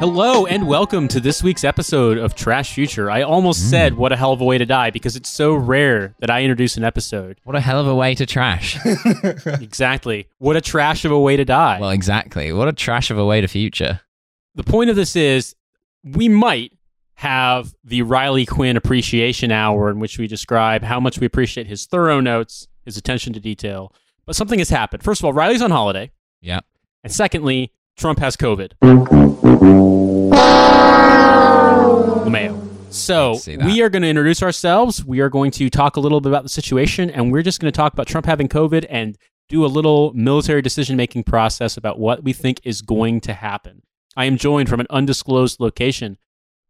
Hello and welcome to this week's episode of Trash Future. I almost Mm. said what a hell of a way to die because it's so rare that I introduce an episode. What a hell of a way to trash. exactly. What a trash of a way to die. well, exactly. What a trash of a way to future. the point of this is we might have the Riley Quinn appreciation hour in which we describe how much we appreciate his thorough notes, his attention to detail. But something has happened. First of all, Riley's on holiday. Yeah. And secondly, Trump has COVID. LeMayo. So we are going to introduce ourselves. We are going to talk a little bit about the situation, and we're just going to talk about Trump having COVID and do a little military decision making process about what we think is going to happen. I am joined from an undisclosed location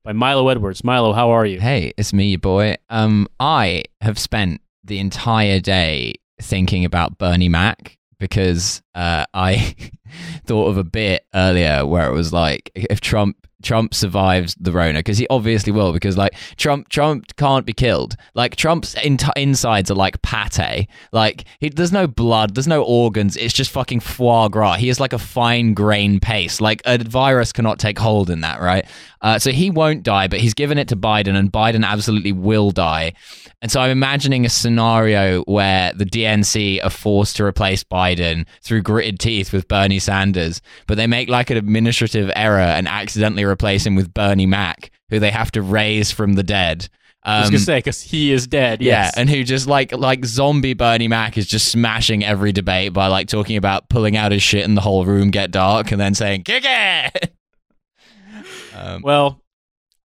by Milo Edwards. Milo, how are you? Hey, it's me, boy. Um, I have spent the entire day thinking about Bernie Mac because uh, I thought of a bit earlier where it was like if Trump Trump survives the Rona because he obviously will because like Trump Trump can't be killed. Like Trump's in- insides are like pate. Like he, there's no blood there's no organs it's just fucking foie gras. He is like a fine grain paste. Like a virus cannot take hold in that right? Uh, so he won't die but he's given it to Biden and Biden absolutely will die. And so I'm imagining a scenario where the DNC are forced to replace Biden through gritted teeth with Bernie Sanders, but they make like an administrative error and accidentally replace him with Bernie Mac, who they have to raise from the dead. I was Um, going to say, because he is dead. yeah, Yes. and who just like like zombie Bernie Mac is just smashing every debate by like talking about pulling out his shit and the whole room get dark and then saying kick it. um, Well,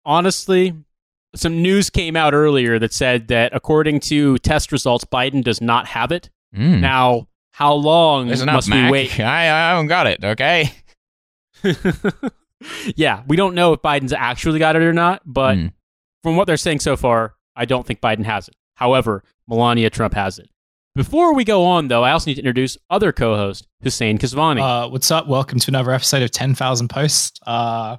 honestly, some news came out earlier that said that according to test results, Biden does not have it. mm. Now, how long There's enough, must Mac. we wait? I, I haven't got it. Okay. yeah, we don't know if Biden's actually got it or not, but Mm. from what they're saying so far, I don't think Biden has it. However, Melania Trump has it. Before we go on, though, I also need to introduce other co-host Hussein Kesvani. Uh, what's up? Welcome to another episode of Ten Thousand Posts. Uh,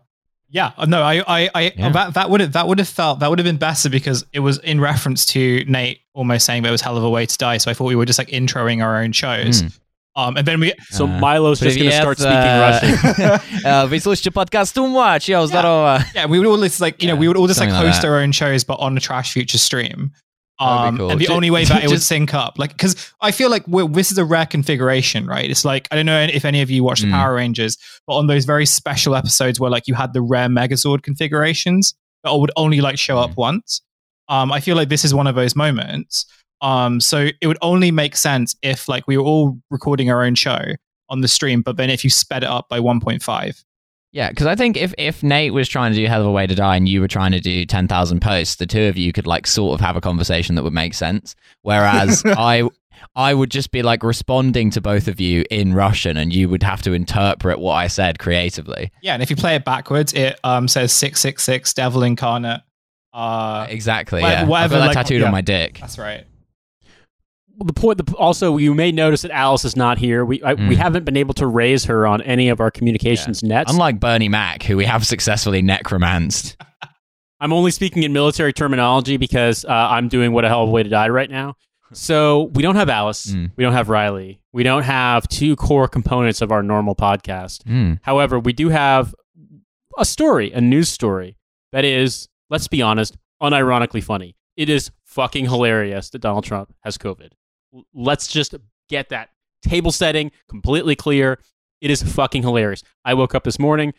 yeah, uh, no, I, I, I Yeah. that that would have that would have felt that would have been better because it was in reference to Nate almost saying that it was hell of a way to die. So I thought we were just like introing our own shows. Mm. Um, and then we so uh, Milo's just going to start speaking Russian. uh, вы слушаете подкаст too much. Yo, здорово. yeah, we would all just like you know Yeah, we would all just like something like host that. our own shows, but on the Trash Future stream. That would be Um, cool. and the Ju- only way that it would just- sync up, like, because I feel like we're, this is a rare configuration, right? It's like I don't know if any of you watch the Mm. Power Rangers, but on those very special episodes where like you had the rare Megazord configurations that would only like show up Mm. once. Um, I feel like this is one of those moments. um, so it would only make sense if like we were all recording our own show on the stream, but then if you sped it up by 1.5. Yeah, because I think if, if Nate was trying to do Hell of a Way to Die and you were trying to do 10,000 posts, the two of you could like sort of have a conversation that would make sense. Whereas I I would just be like responding to both of you in Russian and you would have to interpret what I said creatively. Yeah, and if you play it backwards, it um, says 666 Devil Incarnate. Uh, exactly. wha- yeah. I've whatever, got that like- tattooed yeah. on my dick. that's right. The point, the, also, you may notice that Alice is not here. We I, we Mm. haven't been able to raise her on any of our communications nets. Unlike Bernie Mac, who we have successfully necromanced. I'm only speaking in military terminology because uh, I'm doing what a hell of a way to die right now. So we don't have Alice. Mm. We don't have Riley. We don't have two core components of our normal podcast. Hmm. However, we do have a story, a news story that is, let's be honest, unironically funny. It is fucking hilarious that Donald Trump has COVID. L- Let's just get that table setting completely clear. It is fucking hilarious. I woke up this morning.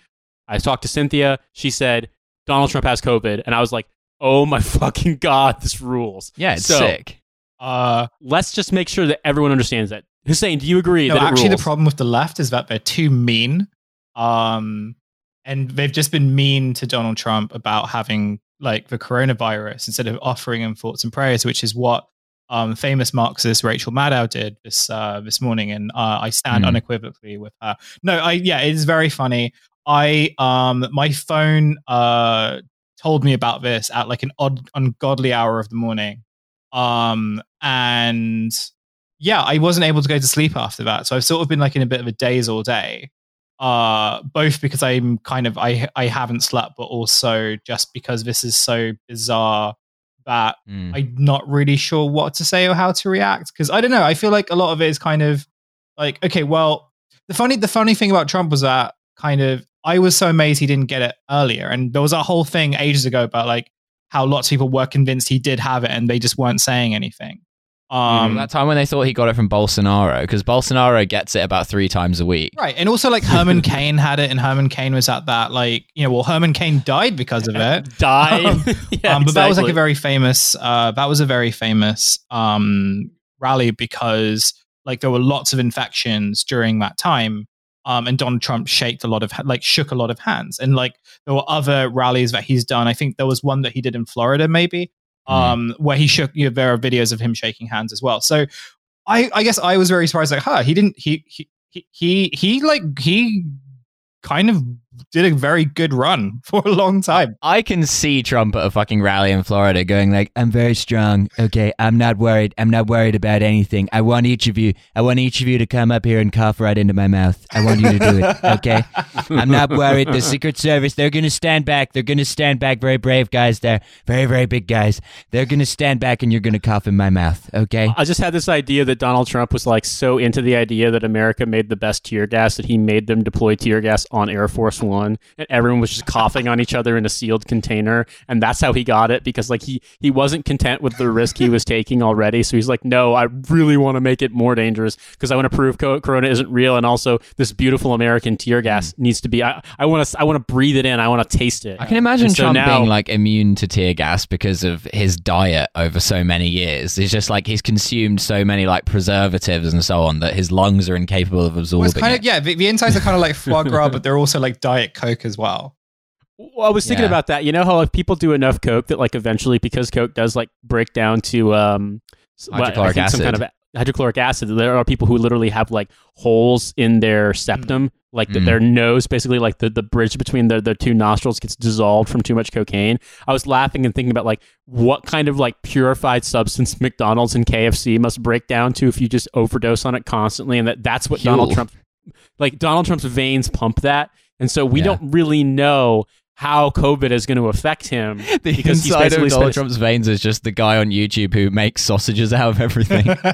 I talked to Cynthia. She said Donald Trump has COVID, and I was like, "Oh my fucking god, this rules." Yeah, it's So, sick. Uh, Let's just make sure that everyone understands that. Hussein, do you agree no, that it actually, rules? the problem with the left is that they're too mean. Um, and they've just been mean to Donald Trump about having like the coronavirus instead of offering him thoughts and prayers, which is what um, famous Marxist Rachel Maddow did this uh, this morning, and uh, I stand Hmm. unequivocally with her. No, I yeah, it is very funny. I um my phone uh told me about this at like an odd ungodly hour of the morning. Um and yeah, I wasn't able to go to sleep after that. So I've sort of been like in a bit of a daze all day. uh, both because I'm kind of I I haven't slept, but also just because this is so bizarre that Mm. I'm not really sure what to say or how to react. Because I don't know. I feel like a lot of it is kind of like okay, well, the funny the funny thing about Trump was that kind of I was so amazed he didn't get it earlier, and there was a whole thing ages ago about like how lots of people were convinced he did have it and they just weren't saying anything. Um, that time when they thought he got it from Bolsonaro, because Bolsonaro gets it about three times a week. Right. And also like Herman Cain had it and Herman Cain was at that like, you know, well Herman Cain died because of it. died. Um, yeah, um, but that was like a very famous uh that was a very famous um rally because like there were lots of infections during that time. Um, and Donald Trump shaked a lot of like shook a lot of hands, and like there were other rallies that he's done. I think there was one that he did in Florida, maybe, um, where he shook. You know, there are videos of him shaking hands as well. So, I I guess I was very surprised. Like, huh, he didn't. He he he he, he like he kind of did a very good run for a long time. I can see Trump at a fucking rally in Florida going like, "I'm very strong. Okay, I'm not worried. I'm not worried about anything. I want each of you. I want each of you to come up here and cough right into my mouth. I want you to do it. Okay, I'm not worried. The Secret Service, they're gonna stand back. They're gonna stand back. Very brave guys. There, very very big guys. They're gonna stand back, and you're gonna cough in my mouth. Okay." I just had this idea that Donald Trump was like so into the idea that America made the best tear gas that he made them deploy tear gas on Air Force One, and everyone was just coughing on each other in a sealed container, and that's how he got it because like he he wasn't content with the risk he was taking already, so he's like, no, I really want to make it more dangerous because I want to prove co- Corona isn't real, and also this beautiful American tear hmm. gas needs to be. I I want to I want to breathe it in. I want to taste it. I can imagine And so Trump now- being like immune to tear gas because of his diet over so many years. It's just like he's consumed so many like preservatives and so on that his lungs are incapable of Well, absorbing it's kind it. of yeah. The, the insides are kind of like foie gras, but they're also like diet coke as well. Well, I was thinking Yeah. about that. You know how if people do enough coke that like eventually because coke does like break down to um s- what- I Hydrochloric think some kind of hydrochloric acid. There are people who literally have like holes in their septum, like the, Mm. their nose, basically like the, the bridge between their, their two nostrils gets dissolved from too much cocaine. I was laughing and thinking about like what kind of like purified substance McDonald's and KFC must break down to if you just overdose on it constantly, and that that's what Donald Trump like Donald Trump's veins pump that, and so we Yeah. don't really know how COVID is going to affect him The because he's inside of basically Donald spent- Trump's veins is just the guy on YouTube who makes sausages out of everything.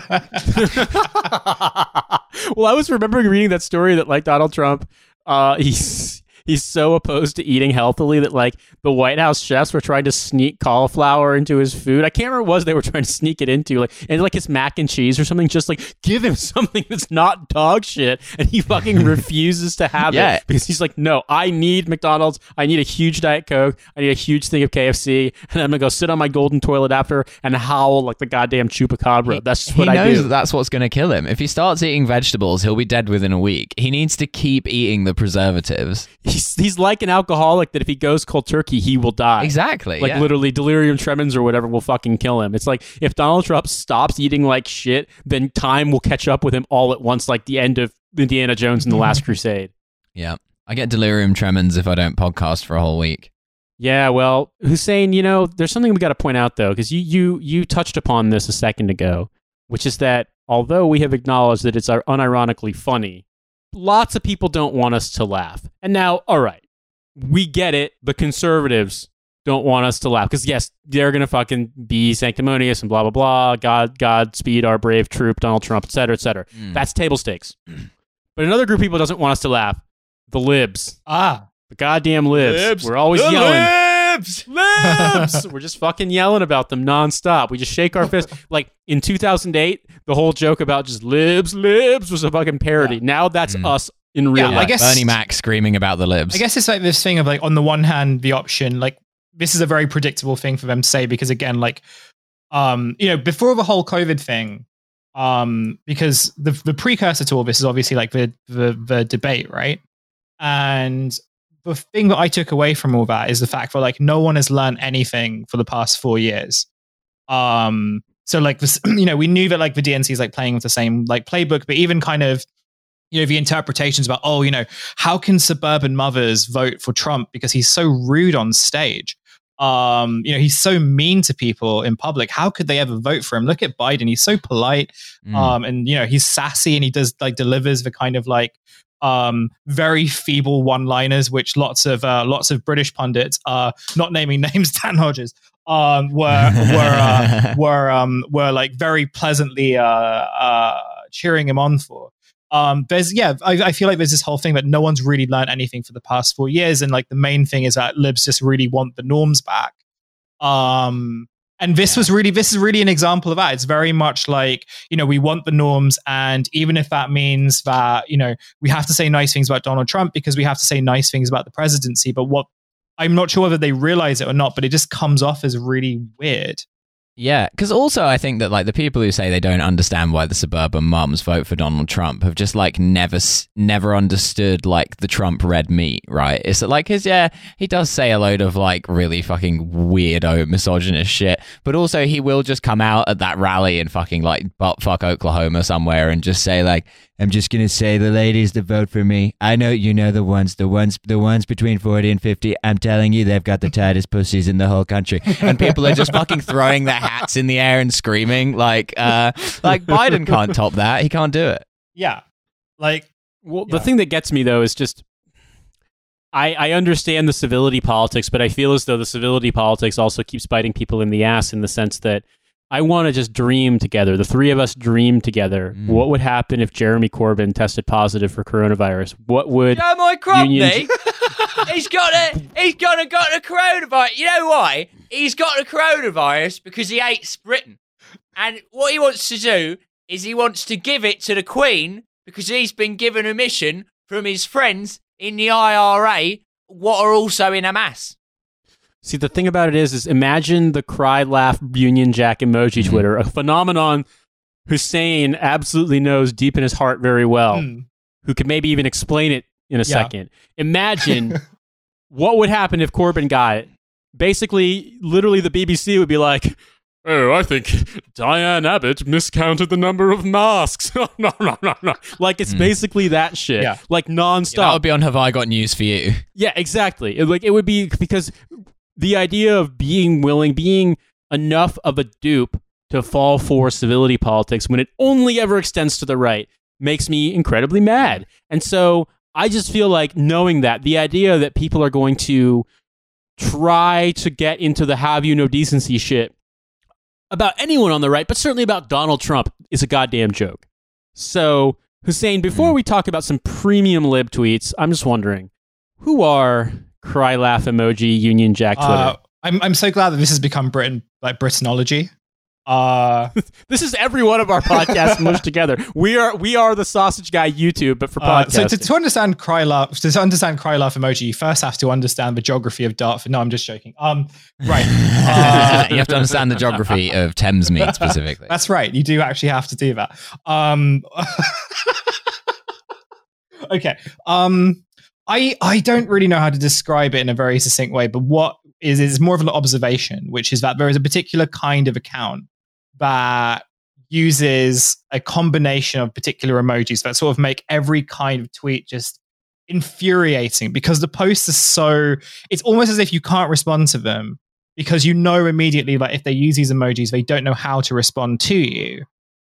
well, I was remembering reading that story that like Donald Trump, uh, he's he's so opposed to eating healthily that like the White House chefs were trying to sneak cauliflower into his food. I can't remember what was they were trying to sneak it into, like and like his mac and cheese or something. Just like give him something that's not dog shit, and he fucking refuses to have Yeah. it because he's like, no, I need McDonald's. I need a huge diet coke. I need a huge thing of KFC, and I'm gonna go sit on my golden toilet after and howl like the goddamn chupacabra. That's just he I knows do. that that's what's going to kill him. If he starts eating vegetables, he'll be dead within a week. He needs to keep eating the preservatives. He's he's like an alcoholic that if he goes cold turkey, he will die. Exactly. Like yeah. literally, delirium tremens or whatever will fucking kill him. It's like if Donald Trump stops eating like shit, then time will catch up with him all at once, like the end of Indiana Jones and the Last Crusade. Yeah. I get delirium tremens if I don't podcast for a whole week. Yeah, well, Hussein, you know, there's something we got to point out though, because you you you touched upon this a second ago, which is that although we have acknowledged that it's uh, unironically funny, lots of people don't want us to laugh. And now, all right, we get it. The conservatives don't want us to laugh because yes, they're gonna fucking be sanctimonious and blah blah blah. God, God, speed our brave troop, Donald Trump, et cetera, et cetera. Mm. That's table stakes. But another group of people doesn't want us to laugh. The libs, ah, the goddamn libs. Libs. We're always The yelling libs! Libs. We're just fucking yelling about them nonstop. We just shake our fist. Like in 2008, the whole joke about just libs, libs was a fucking parody. Now that's Mm. us in real Yeah, life. I guess- Bernie Mac screaming about the libs. I guess it's like this thing of like on the one hand, the option like this is a very predictable thing for them to say because again, like um, you know, before the whole COVID thing, um, because the the precursor to all this is obviously like the the the debate, right? And the thing that I took away from all that is the fact that like no one has learned anything for the past four years. Um, so like this, you know, we knew that like the DNC is like playing with the same like playbook, but even kind of you know the interpretations about oh you know how can suburban mothers vote for Trump because he's so rude on stage? Um you know he's so mean to people in public. How could they ever vote for him? Look at Biden. He's so polite. Mm. um and you know he's sassy and he does like delivers the kind of like um, very feeble one-liners, which lots of uh, lots of British pundits, uh, not naming names, Dan Hodges, um, were were uh, were um, were like very pleasantly uh, uh, cheering him on for. Um, there's yeah, I, I feel like there's this whole thing that no one's really learned anything for the past four years, and like the main thing is that libs just really want the norms back. Um, and this was really this is really an example of that. It's very much like you know we want the norms and even if that means that you know we have to say nice things about donald trump because we have to say nice things about the presidency but what i'm not sure whether they realize it or not but it just comes off as really weird Yeah, because also I think that like the people who say they don't understand why the suburban mums vote for Donald Trump have just like never never understood like the Trump red meat, right? It's like his yeah, he does say a load of like really fucking weirdo misogynist shit, but also he will just come out at that rally in fucking like butt fuck Oklahoma somewhere and just say like I'm just gonna say the ladies that vote for me. I know you know the ones, the ones, the ones between forty and fifty. I'm telling you, they've got the tightest pussies in the whole country, and people are just fucking throwing their hats in the air and screaming like, uh, like Biden can't top that. He can't do it. yeah like Well, Yeah. the thing that gets me though is just I, I understand the civility politics, but I feel as though the civility politics also keeps biting people in the ass in the sense that I want to just dream together. The three of us dream together. Mm. What would happen if Jeremy Corbyn tested positive for coronavirus? What would know my Union- he's got a he's gonna got a coronavirus. You know why? He's got a coronavirus because he hates Britain. And what he wants to do is he wants to give it to the Queen because he's been given a mission from his friends in the IRA, what are also in Hamas. See, the thing about it is, is imagine the cry, laugh, Union Jack emoji Mhm. Twitter, a phenomenon Hussein absolutely knows deep in his heart very well, mm, who could maybe even explain it in a Yeah. second. Imagine what would happen if Corbyn got it. Basically, literally, the BBC would be like, Oh, I think Diane Abbott miscounted the number of masks. no, no, no, no. Like, it's Hmm. basically that shit. Yeah. Like, nonstop. that would be on Have I Got News for You? Yeah, exactly. It, like it would be because the idea of being willing, being enough of a dupe to fall for civility politics when it only ever extends to the right makes me incredibly mad. And so I just feel like knowing that the idea that people are going to try to get into the have you no decency shit about anyone on the right, but certainly about Donald Trump is a goddamn joke. So, Hussein, before Mm. we talk about some premium lib tweets, I'm just wondering who are cry laugh emoji Union Jack Twitter? uh, I'm, I'm so glad that this has become britain like Britainology uh this is every one of our podcasts mushed together. We are we are the sausage guy YouTube, but for Uh, podcasting. so to, to understand cry laugh, to understand cry laugh emoji, you first have to understand the geography of Dartford. No, I'm just joking. Um, right. Uh, you have to understand the geography of Thamesmead specifically. That's right. You do actually have to do that. Um, okay. Um, I I don't really know how to describe it in a very succinct way, but what is is more of an observation, which is that there is a particular kind of account that uses a combination of particular emojis that sort of make every kind of tweet just infuriating because the posts are so it's almost as if you can't respond to them because you know immediately like if they use these emojis they don't know how to respond to you.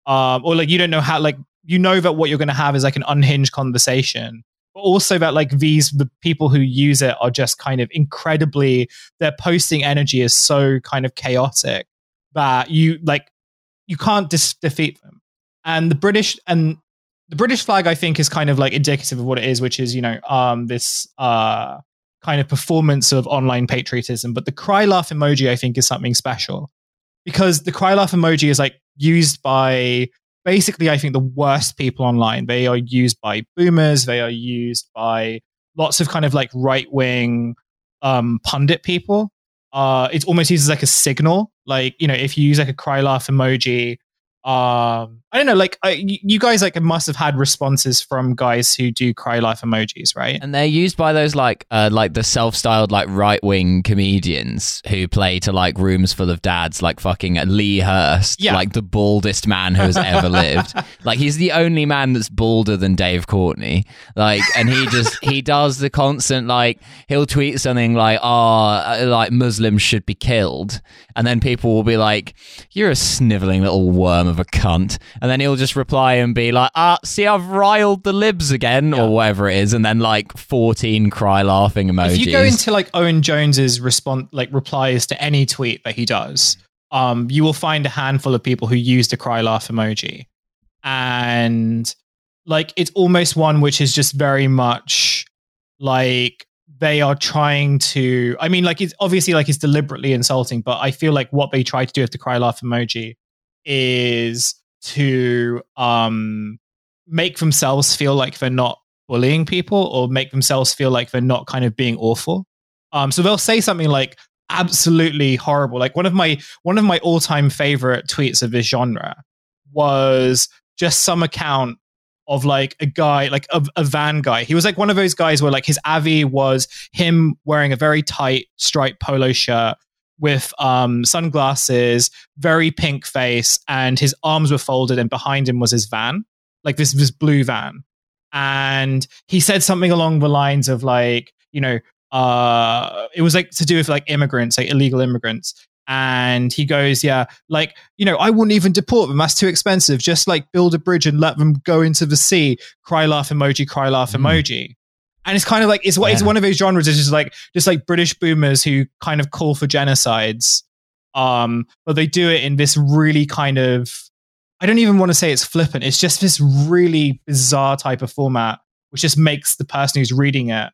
Um or like you don't know how like you know that what you're going to have is like an unhinged conversation but also that like these the people who use it are just kind of incredibly their posting energy is so kind of chaotic that you like you can't dis- defeat them. And the british and the british flag i think is kind of like indicative of what it is which is you know um this uh kind of performance of online patriotism. But the cry laugh emoji i think is something special because the cry laugh emoji is like used by basically i think the worst people online. They are used by boomers. They are used by lots of kind of like right wing um pundit people. Uh it's almost used as like a signal. Like you know if you use like a cry laugh emoji um i don't know like I, you guys like must have had responses from guys who do cry life emojis right And they're used by those like uh, like the self-styled like right-wing comedians who play to like rooms full of dads like fucking Lee Hurst, Yeah. like the baldest man who has ever lived. Like he's the only man that's balder than Dave Courtney. Like and he just he does the constant like he'll tweet something like oh like Muslims should be killed and then people will be like you're a sniveling little worm of a cunt. And then he'll just reply and be like, ah, see, I've riled the libs again, Yeah. or whatever it is. And then like 14 cry laughing emojis. If you go into like Owen Jones's response, like replies to any tweet that he does, um, you will find a handful of people who use the cry laugh emoji, and like it's almost one which is just very much like they are trying to. I mean, like it's obviously like it's deliberately insulting, but I feel like what they try to do with the cry laugh emoji is to um make themselves feel like they're not bullying people or make themselves feel like they're not kind of being awful. Um, so they'll say something like absolutely horrible. Like one of my one of my all time favorite tweets of this genre was just some account of like a guy, like a, a van guy. He was like one of those guys where like his avi was him wearing a very tight striped polo shirt with um, sunglasses, very pink face, and his arms were folded, and behind him was his van, like this this blue van. And he said something along the lines of like, you know, uh, it was like to do with like immigrants, like illegal immigrants. And he goes, yeah, like, you know, I wouldn't even deport them. That's too expensive. Just like build a bridge and let them go into the sea. Cry laugh emoji, cry laugh Mm. emoji. And it's kind of like it's what it's one of those genres. It's just like just like British boomers who kind of call for genocides. Um, but they do it in this really kind of I don't even want to say it's flippant. It's just this really bizarre type of format, which just makes the person who's reading it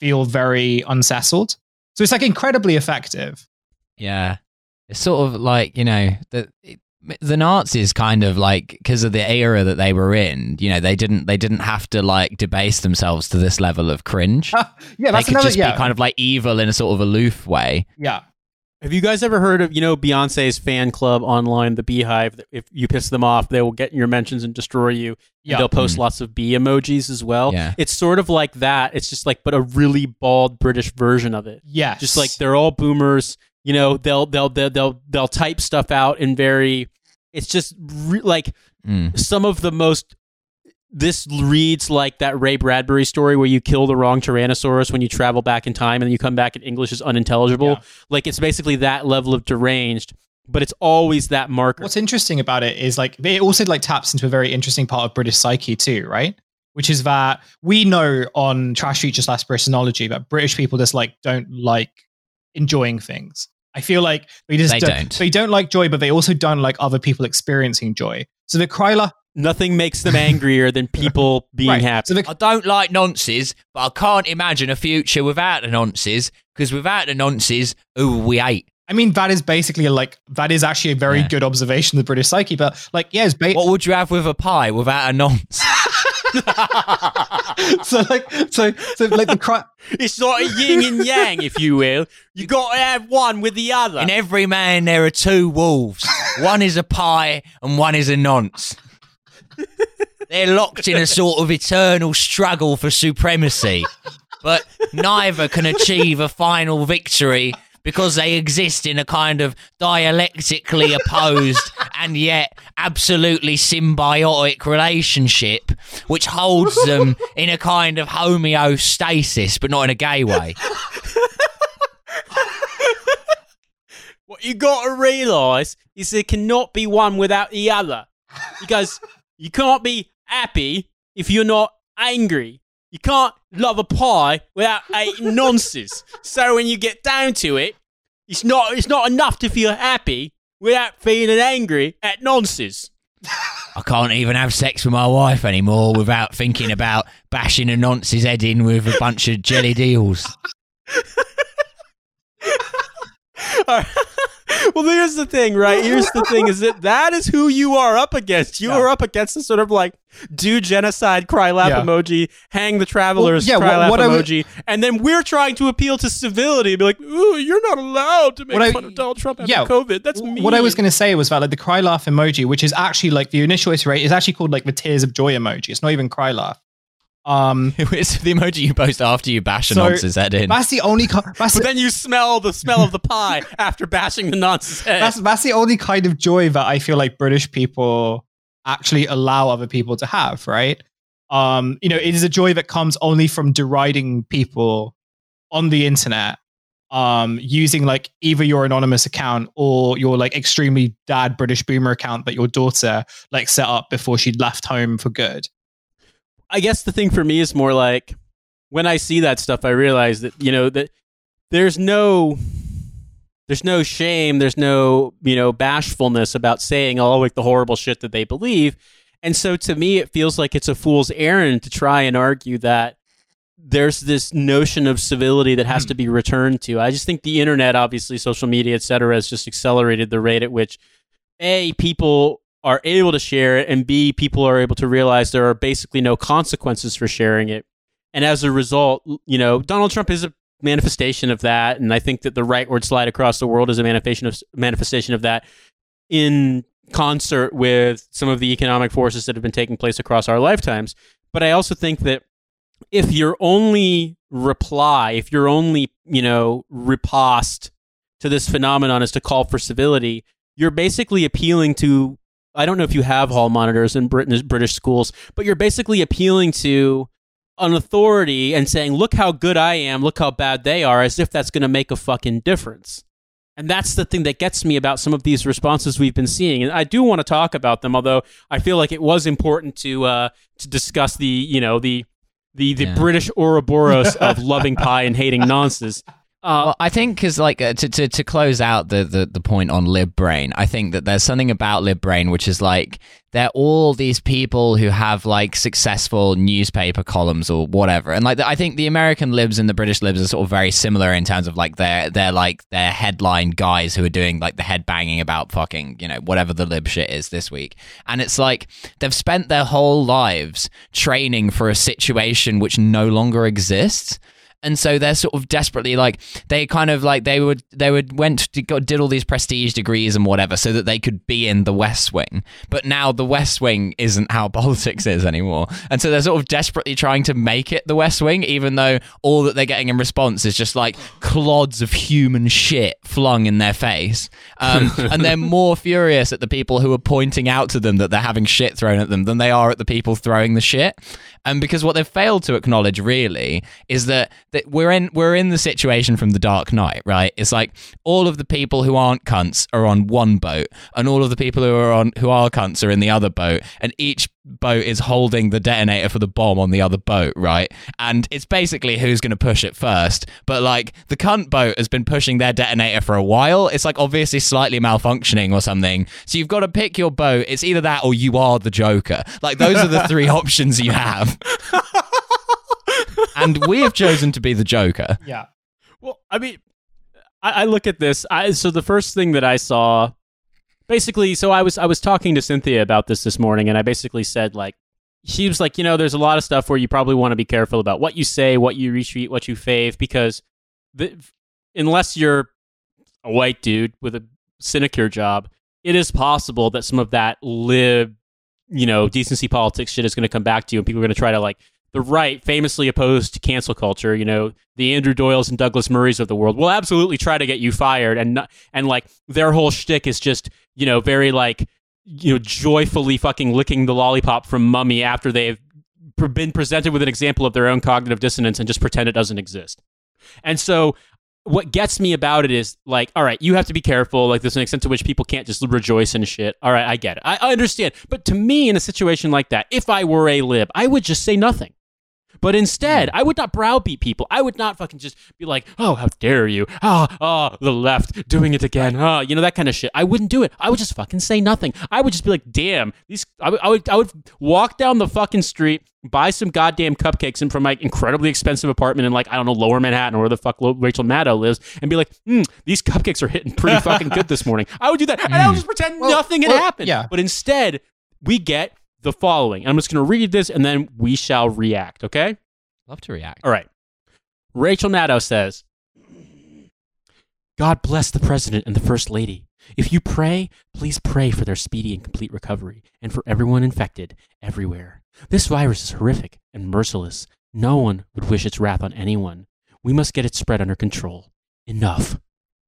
feel very unsettled. So it's like incredibly effective. Yeah. It's sort of like, you know, the the Nazis kind of like because of the era that they were in, you know, they didn't they didn't have to like debase themselves to this level of cringe. yeah, they could another. just Yeah, be kind of like evil in a sort of aloof way. yeah. Have you guys ever heard of you know Beyonce's fan club online, the Beehive? If you piss them off, they will get in your mentions and destroy you. Yeah. They'll post Mm. lots of bee emojis as well. Yeah. It's sort of like that. It's just like, but a really bald British version of it. Yeah, Just like they're all boomers. You know, they'll they'll they'll they'll, they'll type stuff out in very. It's just re- like Mm. some of the most. This reads like that Ray Bradbury story where you kill the wrong Tyrannosaurus when you travel back in time and then you come back and English is unintelligible. Yeah. Like it's basically that level of deranged, but it's always that marker. What's interesting about it is like it also like taps into a very interesting part of British psyche too, right? Which is that we know on Trash Future slash Britishonology that British people just like don't like enjoying things. I feel like they just They don't, don't. They don't like joy, but they also don't like other people experiencing joy. So the Kryla, Nothing makes them angrier than people being right? happy. So the, I don't like nonces, but I can't imagine a future without the nonces because without the nonces, who we hate? I mean, that is basically like that is actually a very Yeah. good observation of the British psyche. But like, yeah, it's ba- What would you have with a pie without a nonce? so like so so like the cry. it's not a yin and yang, if you will. You got to have one with the other. In every man, there are two wolves. One is a pie and one is a nonce. They're locked in a sort of eternal struggle for supremacy, but neither can achieve a final victory because they exist in a kind of dialectically opposed and yet absolutely symbiotic relationship, which holds them in a kind of homeostasis, but not in a gay way. what you got to realise is there cannot be one without the other. Because you can't be happy if you're not angry. You can't love a pie without eating nonsense. So when you get down to it, it's not it's not enough to feel happy without feeling angry at nonsense. I can't even have sex with my wife anymore without thinking about bashing a nonce's head in with a bunch of jellied eels. well, here's the thing, right? Here's the thing: is that that is who you are up against. You Yeah. are up against the sort of like do genocide, cry laugh Yeah. emoji, hang the travelers, Well, yeah, cry what- laugh what would- emoji, and then we're trying to appeal to civility and be like, "Ooh, you're not allowed to make What I- fun of Donald Trump having yeah, COVID." That's mean. What I was going to say was that like the cry laugh emoji, which is actually like the initial iterate is actually called like the tears of joy emoji. It's not even cry laugh. Um, it's the emoji you post after you bash a So, nonce's head in. that's the only. ki- That's, But then you smell the smell of the pie after bashing the nonsense head. that's that's the only kind of joy that I feel like British people actually allow other people to have, right? Um, you know, it is a joy that comes only from deriding people on the internet um, using like either your anonymous account or your like extremely dad British boomer account that your daughter like set up before she left home for good. I guess the thing for me is more like when I see that stuff, I realize that you know that there's no there's no shame, there's no you know bashfulness about saying all like the horrible shit that they believe, and so to me, it feels like it's a fool's errand to try and argue that there's this notion of civility that has Hmm. to be returned to. I just think the internet, obviously, social media, et cetera, has just accelerated the rate at which a people are able to share it, and b people are able to realize there are basically no consequences for sharing it. And as a result, you know, Donald Trump is a manifestation of that, and I think that the rightward slide across the world is a manifestation of manifestation of that in concert with some of the economic forces that have been taking place across our lifetimes. But I also think that if your only reply, if your only, you know, riposte to this phenomenon is to call for civility, you're basically appealing to I don't know if you have hall monitors in British British schools, but you're basically appealing to an authority and saying, "Look how good I am, look how bad they are," as if that's going to make a fucking difference. And that's the thing that gets me about some of these responses we've been seeing. And I do want to talk about them, although I feel like it was important to uh, to discuss the you know the the the Yeah. British Ouroboros of loving pie and hating nonsense. Uh, Well, I think because like uh, to, to to close out the, the the point on lib brain, I think that there's something about lib brain which is like they're all these people who have like successful newspaper columns or whatever, and like the, I think the American libs and the British libs are sort of very similar in terms of like they're they're like their headline guys who are doing like the head banging about fucking you know whatever the lib shit is this week, and it's like they've spent their whole lives training for a situation which no longer exists and so they're sort of desperately like they kind of like they would they would went to go, did all these prestige degrees and whatever so that they could be in the West Wing. But now the West Wing isn't how politics is anymore, and so they're sort of desperately trying to make it the West Wing, even though all that they're getting in response is just like clods of human shit flung in their face, um, and they're more furious at the people who are pointing out to them that they're having shit thrown at them than they are at the people throwing the shit. And because what they've failed to acknowledge really is that, that we're in we're in the situation from the Dark Knight, right? It's like all of the people who aren't cunts are on one boat, and all of the people who are on who are cunts are in the other boat, and each boat is holding the detonator for the bomb on the other boat, right? And it's basically who's going to push it first. But like the cunt boat has been pushing their detonator for a while. It's like obviously slightly malfunctioning or something. So you've got to pick your boat. It's either that or you are the Joker. Like those are the three options you have. and we have chosen to be the Joker. Yeah. Well, I mean, I, I look at this. I, so the first thing that I saw, basically, so I was I was talking to Cynthia about this this morning, and I basically said like, she was like, you know, there's a lot of stuff where you probably want to be careful about what you say, what you retweet, what you fave, because the, unless you're a white dude with a sinecure job, it is possible that some of that lib, you know, decency politics shit is going to come back to you, and people are going to try to like the right, famously opposed to cancel culture, you know, the Andrew Doyles and Douglas Murrays of the world will absolutely try to get you fired, and and like their whole shtick is just you know very like you know joyfully fucking licking the lollipop from Mummy after they've been presented with an example of their own cognitive dissonance and just pretend it doesn't exist. And so what gets me about it is like, all right, you have to be careful. Like, there's an extent to which people can't just rejoice in shit. All right, I get it. I, I understand. But to me, in a situation like that, if I were a lib, I would just say nothing. But instead, I would not browbeat people. I would not fucking just be like, "Oh, how dare you? Ah, ah, the left doing it again. Ah, you know that kind of shit." I wouldn't do it. I would just fucking say nothing. I would just be like, "Damn, these." I would, I would, I would walk down the fucking street, buy some goddamn cupcakes in from my incredibly expensive apartment in like I don't know Lower Manhattan or where the fuck Rachel Maddow lives, and be like, hmm, "These cupcakes are hitting pretty fucking good this morning." I would do that, and I would just pretend Well, nothing had well, happened. yeah. But instead, we get the following. I'm just going to read this, and then we shall react. Okay. Love to react. All right. Rachel Maddow says, God bless the president and the first lady. If you pray, please pray for their speedy and complete recovery and for everyone infected everywhere. This virus is horrific and merciless. No one would wish its wrath on anyone. We must get it spread under control. Enough.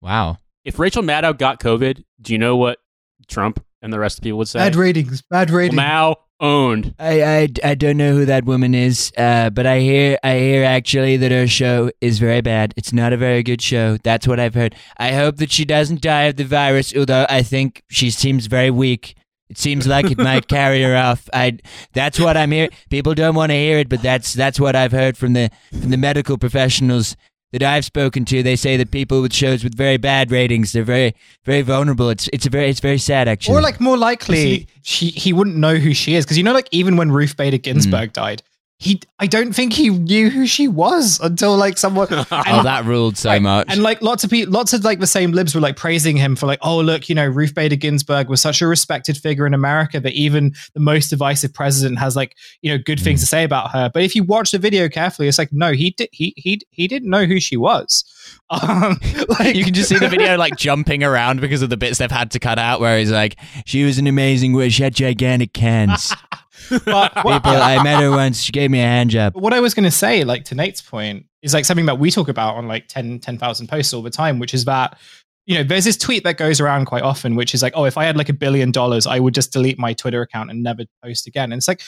Wow. If Rachel Maddow got COVID, do you know what Trump and the rest of the people would say? Bad ratings. Bad well, ratings. now owned. I, I, I don't know who that woman is, uh, but I hear I hear actually that her show is very bad. It's not a very good show. That's what I've heard. I hope that she doesn't die of the virus, although I think she seems very weak. It seems like it might carry her off. I that's what I'm hearing. People don't want to hear it, but that's that's what I've heard from the from the medical professionals that I've spoken to. They say that people with shows with very bad ratings, they're very very vulnerable. It's it's a very it's very sad actually. Or like more likely, she he wouldn't know who she is because you know, like even when Ruth Bader Ginsburg Mm. died, he I don't think he knew who she was until like someone. oh, that ruled so Right. much. And like lots of people, lots of like the same libs were like praising him for like, oh look, you know, Ruth Bader Ginsburg was such a respected figure in America that even the most divisive president has like, you know, good things Mm. to say about her. But if you watch the video carefully, it's like, no, he did, he he he didn't know who she was. Um, like you can just see the video like jumping around because of the bits they've had to cut out where he's like, she was an amazing witch, She had gigantic cans. but People, I met her once. She gave me a hand job. What I was going to say, like to Nate's point, is like something that we talk about on like 10 10,000 posts all the time, which is that, you know, there's this tweet that goes around quite often, which is like, oh, if I had like a billion dollars, I would just delete my Twitter account and never post again. And it's like,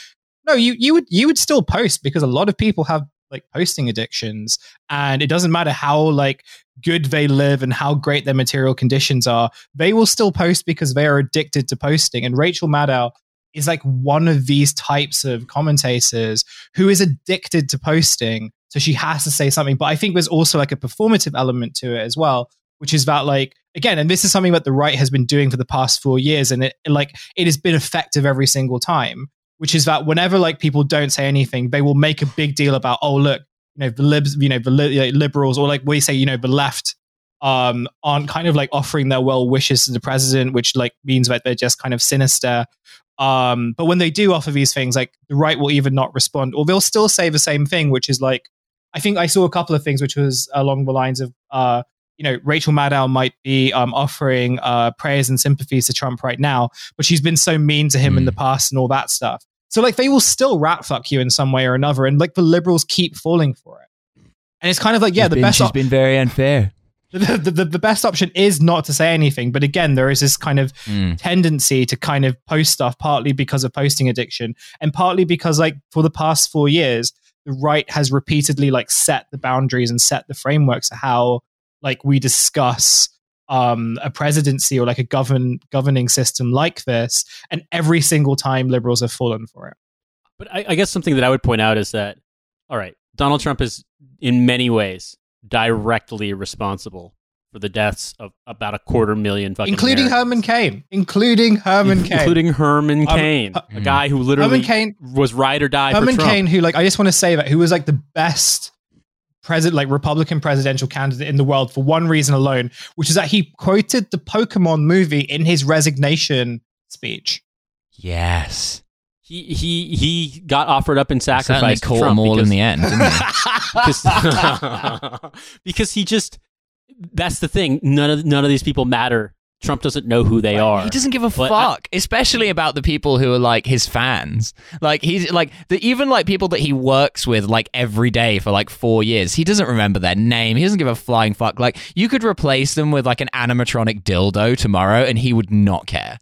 no, you you would you would still post because a lot of people have like posting addictions, and it doesn't matter how like good they live and how great their material conditions are, they will still post because they are addicted to posting. And Rachel Maddow is like one of these types of commentators who is addicted to posting. So she has to say something. But I think there's also like a performative element to it as well, which is that like, again, and this is something that the right has been doing for the past four years. And it like it has been effective every single time, which is that whenever like people don't say anything, they will make a big deal about, oh, look, you know, the libs, you know, the li- liberals, or like we say, you know, the left um aren't kind of like offering their well wishes to the president, which like means that they're just kind of sinister. Um, but when they do offer these things, like the right will even not respond, or they'll still say the same thing, which is like, I think I saw a couple of things which was along the lines of, uh, you know, Rachel Maddow might be um, offering uh, prayers and sympathies to Trump right now, but she's been so mean to him in Mm. the past and all that stuff. So like they will still rat fuck you in some way or another, and like the liberals keep falling for it. And it's kind of like, yeah, the been, best She's op- been very unfair. The, the, the, best option is not to say anything. But again, there is this kind of Mm. tendency to kind of post stuff partly because of posting addiction and partly because like for the past four years the right has repeatedly like set the boundaries and set the frameworks of how like we discuss um a presidency or like a govern governing system like this and every single time liberals have fallen for it But I, I guess something that I would point out is that, all right, Donald Trump is in many ways directly responsible for the deaths of about a quarter million fucking including Americans. herman cain including herman cain including Herman Um, Cain, uh, a guy who literally herman cain was ride or die Herman for Cain, who like I just want to say that who was like the best president, like Republican presidential candidate in the world for one reason alone, which is that he quoted the Pokemon movie in his resignation speech. Yes. He he he got offered up in Certainly sacrifice. to caught them all because, in the end, didn't he? because, because he just that's the thing. None of none of these people matter. Trump doesn't know who they are. He doesn't give a But I- fuck, especially about the people who are like his fans. Like he's like the even like people that he works with like every day for like four years. He doesn't remember their name. He doesn't give a flying fuck. Like you could replace them with like an animatronic dildo tomorrow, and he would not care.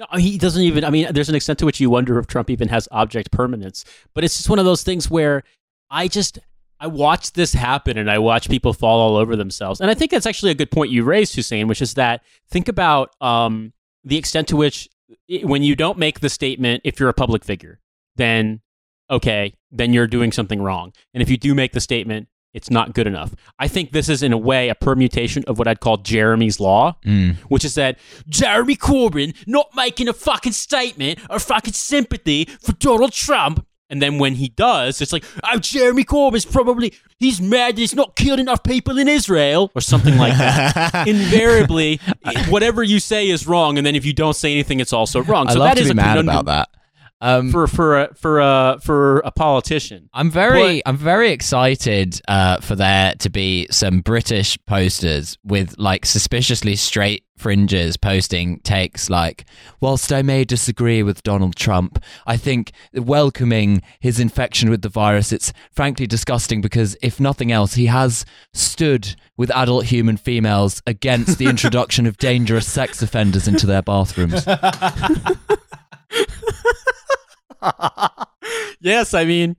No, he doesn't even. I mean, there's an extent to which you wonder if Trump even has object permanence. But it's just one of those things where I just I watch this happen and I watch people fall all over themselves. And I think that's actually a good point you raised, Hussein, which is that think about um, the extent to which i when you don't make the statement, if you're a public figure, then okay, then you're doing something wrong. And if you do make the statement, it's not good enough. I think this is in a way a permutation of what I'd call Jeremy's law, Mm. which is that Jeremy Corbyn not making a fucking statement or fucking sympathy for Donald Trump. And then when he does, it's like, oh, Jeremy Corbyn's probably, he's mad that he's not killed enough people in Israel or something like that. Invariably, whatever you say is wrong. And then if you don't say anything, it's also wrong. I so love that to is be a mad conundrum about that. Um, For, for, a, for, a, for a politician. I'm very, I'm very excited uh, for there to be some British posters with like suspiciously straight fringes posting takes like, whilst I may disagree with Donald Trump, I think welcoming his infection with the virus, it's frankly disgusting because if nothing else, he has stood with adult human females against the introduction of dangerous sex offenders into their bathrooms. yes, I mean,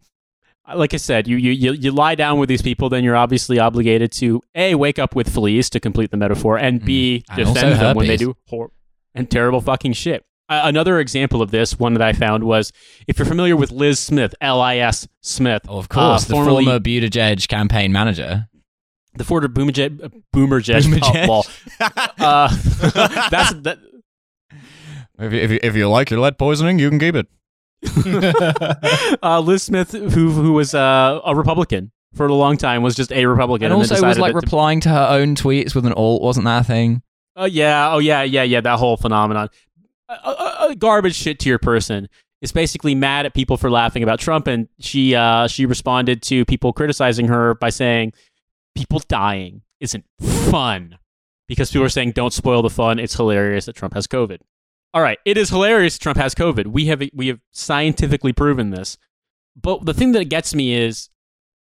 like I said, you, you you you lie down with these people, then you're obviously obligated to a wake up with fleas to complete the metaphor, and b Mm. Defend them when they do hor- and terrible fucking shit. Uh, another example of this, one that I found was if you're familiar with Lis Smith, L I S Smith, Oh, of course, uh, the formerly former Buttigieg campaign manager. the Ford Boomerjet, uh, Boomerjet, Boomerjet. ball. Uh, that's that. If you, if, you, if you like your lead poisoning, you can keep it. uh, Lis Smith, who who was uh, a Republican for a long time, was just a Republican, And then also was like that to- replying to her own tweets with an alt, wasn't that a thing? Oh yeah, oh yeah, yeah, yeah. That whole phenomenon, uh, uh, uh, garbage shit to your person is basically mad at people for laughing about Trump, and she uh, she responded to people criticizing her by saying, "People dying isn't fun," because people are saying, "Don't spoil the fun." It's hilarious that Trump has COVID. All right, it is hilarious Trump has COVID. We have we have scientifically proven this. But the thing that gets me is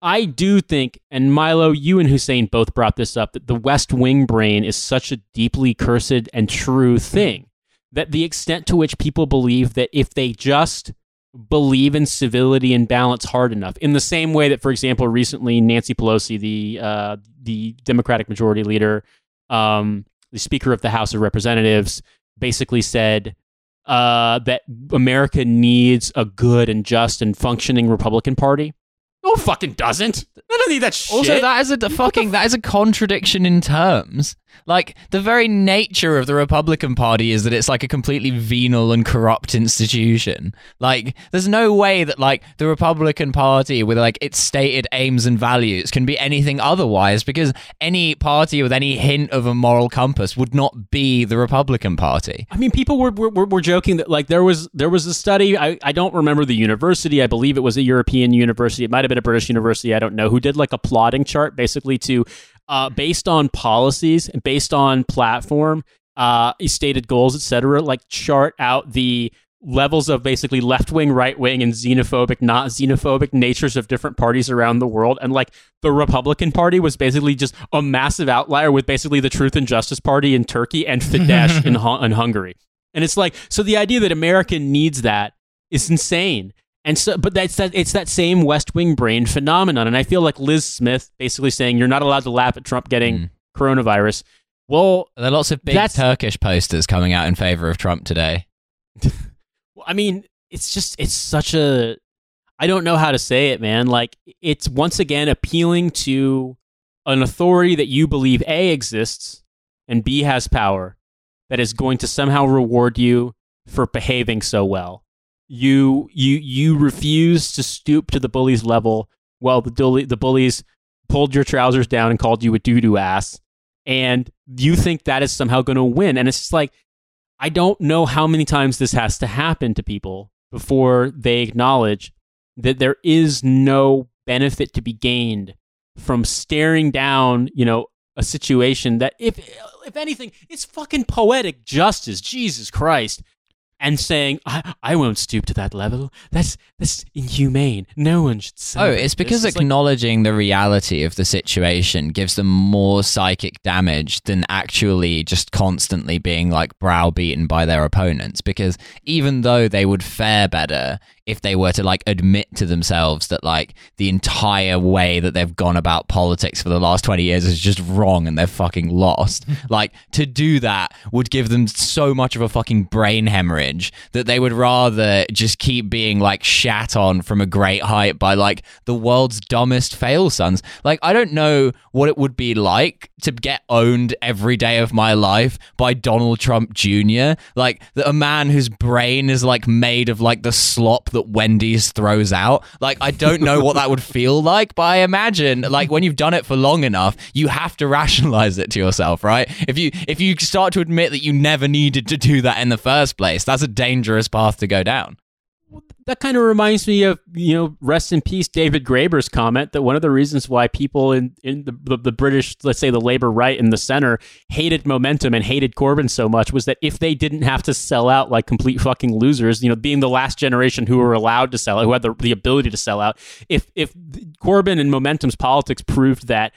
I do think, and Milo, you and Hussein both brought this up, that the West Wing brain is such a deeply cursed and true thing that the extent to which people believe that if they just believe in civility and balance hard enough, in the same way that, for example, recently Nancy Pelosi, the uh, the Democratic Majority Leader, um, the Speaker of the House of Representatives, basically said uh, that America needs a good and just and functioning Republican Party. No, fucking doesn't. I don't need that shit. Also, that is a fucking that is a contradiction in terms. Like the very nature of the Republican Party is that it's like a completely venal and corrupt institution. Like, there's no way that like the Republican Party, with like its stated aims and values, can be anything otherwise. Because any party with any hint of a moral compass would not be the Republican Party. I mean, people were, were were joking that like there was there was a study. I, I don't remember the university. I believe it was a European university. It might have been a British university. I don't know. Who did like a plotting chart basically to uh, based on policies, and based on platform, uh, stated goals, etc. Like chart out the levels of basically left wing, right wing, and xenophobic, not xenophobic natures of different parties around the world. And like the Republican Party was basically just a massive outlier with basically the Truth and Justice Party in Turkey and Fidesz in, in Hungary. And it's like, so the idea that America needs that is insane. And so, but that's that. It's that same West Wing brain phenomenon. And I feel like Lis Smith basically saying you're not allowed to laugh at Trump getting Mm. coronavirus. Well, There are lots of big Turkish posters coming out in favor of Trump today. I mean, it's just it's such a I don't know how to say it, man. Like it's once again appealing to an authority that you believe A exists and B has power that is going to somehow reward you for behaving so well. You you you refuse to stoop to the bully's level while the bully, the bullies pulled your trousers down and called you a doo doo ass. And you think that is somehow going to win. And it's just like I don't know how many times this has to happen to people before they acknowledge that there is no benefit to be gained from staring down, you know, a situation that if if anything, it's fucking poetic justice, Jesus Christ. And saying, I, I won't stoop to that level. That's that's inhumane. No one should say. Oh, it's because like- acknowledging the reality of the situation gives them more psychic damage than actually just constantly being like browbeaten by their opponents. Because even though they would fare better if they were to like admit to themselves that like the entire way that they've gone about politics for the last 20 years is just wrong and they're fucking lost. like to do that would give them so much of a fucking brain hemorrhage that they would rather just keep being like shat on from a great height by like the world's dumbest fail sons. Like I don't know what it would be like to get owned every day of my life by Donald Trump Jr. Like a man whose brain is like made of like the slop that Wendy's throws out. Like I don't know what that would feel like, but I imagine like when you've done it for long enough, you have to rationalize it to yourself, right? If you if you start to admit that you never needed to do that in the first place, that's a dangerous path to go down. That kind of reminds me of you know rest in peace david graeber's comment that one of the reasons why people in, in the, the, the british let's say the labor right in the center hated momentum and hated corbyn so much was that if they didn't have to sell out like complete fucking losers you know being the last generation who were allowed to sell out who had the, the ability to sell out if if corbyn and momentum's politics proved that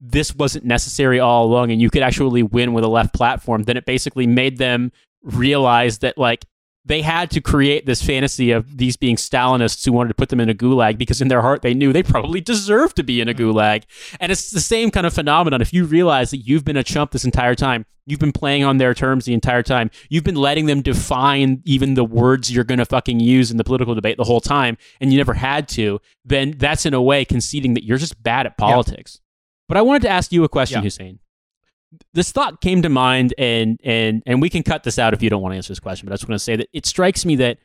this wasn't necessary all along and you could actually win with a left platform then it basically made them realize that like they had to create this fantasy of these being Stalinists who wanted to put them in a gulag because in their heart they knew they probably deserved to be in a gulag. And it's the same kind of phenomenon. If you realize that you've been a chump this entire time, you've been playing on their terms the entire time, you've been letting them define even the words you're going to fucking use in the political debate the whole time, and you never had to, then that's in a way conceding that you're just bad at politics. But I wanted to ask you a question, Yeah. Hussein this thought came to mind and and and we can cut this out if you don't want to answer this question but i just want to say that it strikes me that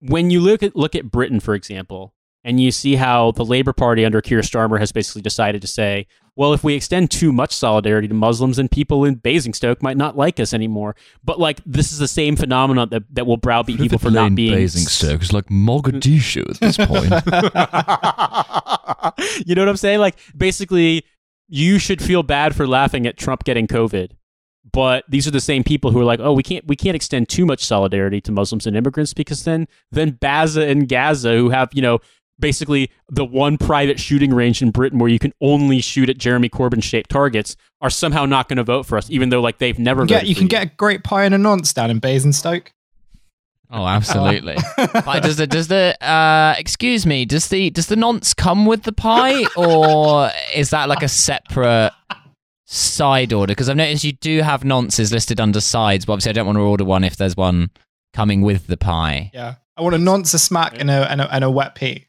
when you look at look at britain for example and you see how the labor party under keir starmer has basically decided to say well if we extend too much solidarity to muslims and people in basingstoke might not like us anymore but like this is the same phenomenon that, that will browbeat people for not being Basingstoke is like Mogadishu at this point. you know what I'm saying? Like basically, you should feel bad for laughing at Trump getting COVID. But these are the same people who are like, oh, we can't we can't extend too much solidarity to Muslims and immigrants because then then Baza and Gaza, who have you know basically the one private shooting range in Britain where you can only shoot at Jeremy Corbyn shaped targets, are somehow not going to vote for us, even though like they've never You, voted you can get a great pie and a nonce down in Basingstoke. Oh, absolutely. like, does the does the uh, excuse me? Does the does the nonce come with the pie, or is that like a separate side order? Because I've noticed you do have nonces listed under sides, but obviously I don't want to order one if there's one coming with the pie. Yeah, I want a nonce, a smack, and a and a, and a wet pee.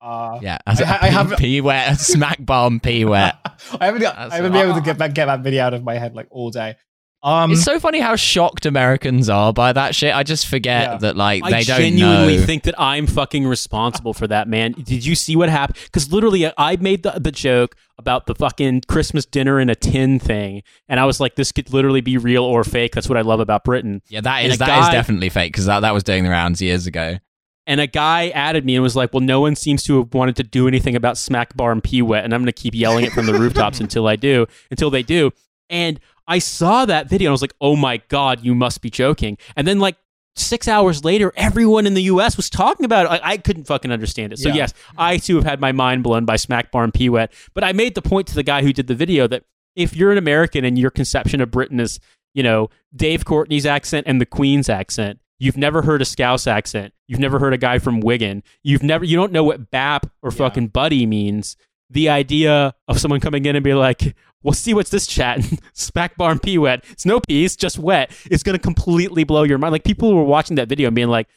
Uh, Yeah, I- a I have- pee wet, a smack bomb pee wet. I haven't, I haven't been able to get that, get that video out of my head like all day. Um, it's so funny how shocked Americans are by that shit. I just forget Yeah. that like I they don't know. I genuinely know. think that I'm fucking responsible for that, man. Did you see what happened? Because literally, I made the, the joke about the fucking Christmas dinner in a tin thing, and I was like, this could literally be real or fake. That's what I love about Britain. yeah, that And is a that is definitely fake because that, that was doing the rounds years ago. And a guy added me and was like, well, no one seems to have wanted to do anything about Smack Bar and Pee Wet, and I'm going to keep yelling it from the rooftops until I do, until they do. And I saw that video and I was like, oh my God, you must be joking. And then, like, six hours later, everyone in the US was talking about it. I, I couldn't fucking understand it. So, Yeah. yes, I too have had my mind blown by Smack Bar and Pee Wet. But I made the point to the guy who did the video that if you're an American and your conception of Britain is, you know, Dave Courtney's accent and the Queen's accent, you've never heard a Scouse accent. You've never heard a guy from Wigan. You've never, you don't know what BAP or Yeah. fucking buddy means. The idea of someone coming in and be like, "We'll see what's this chat." Smack bar and pee wet. It's no peas, just wet. It's gonna completely blow your mind. Like people were watching that video and being like,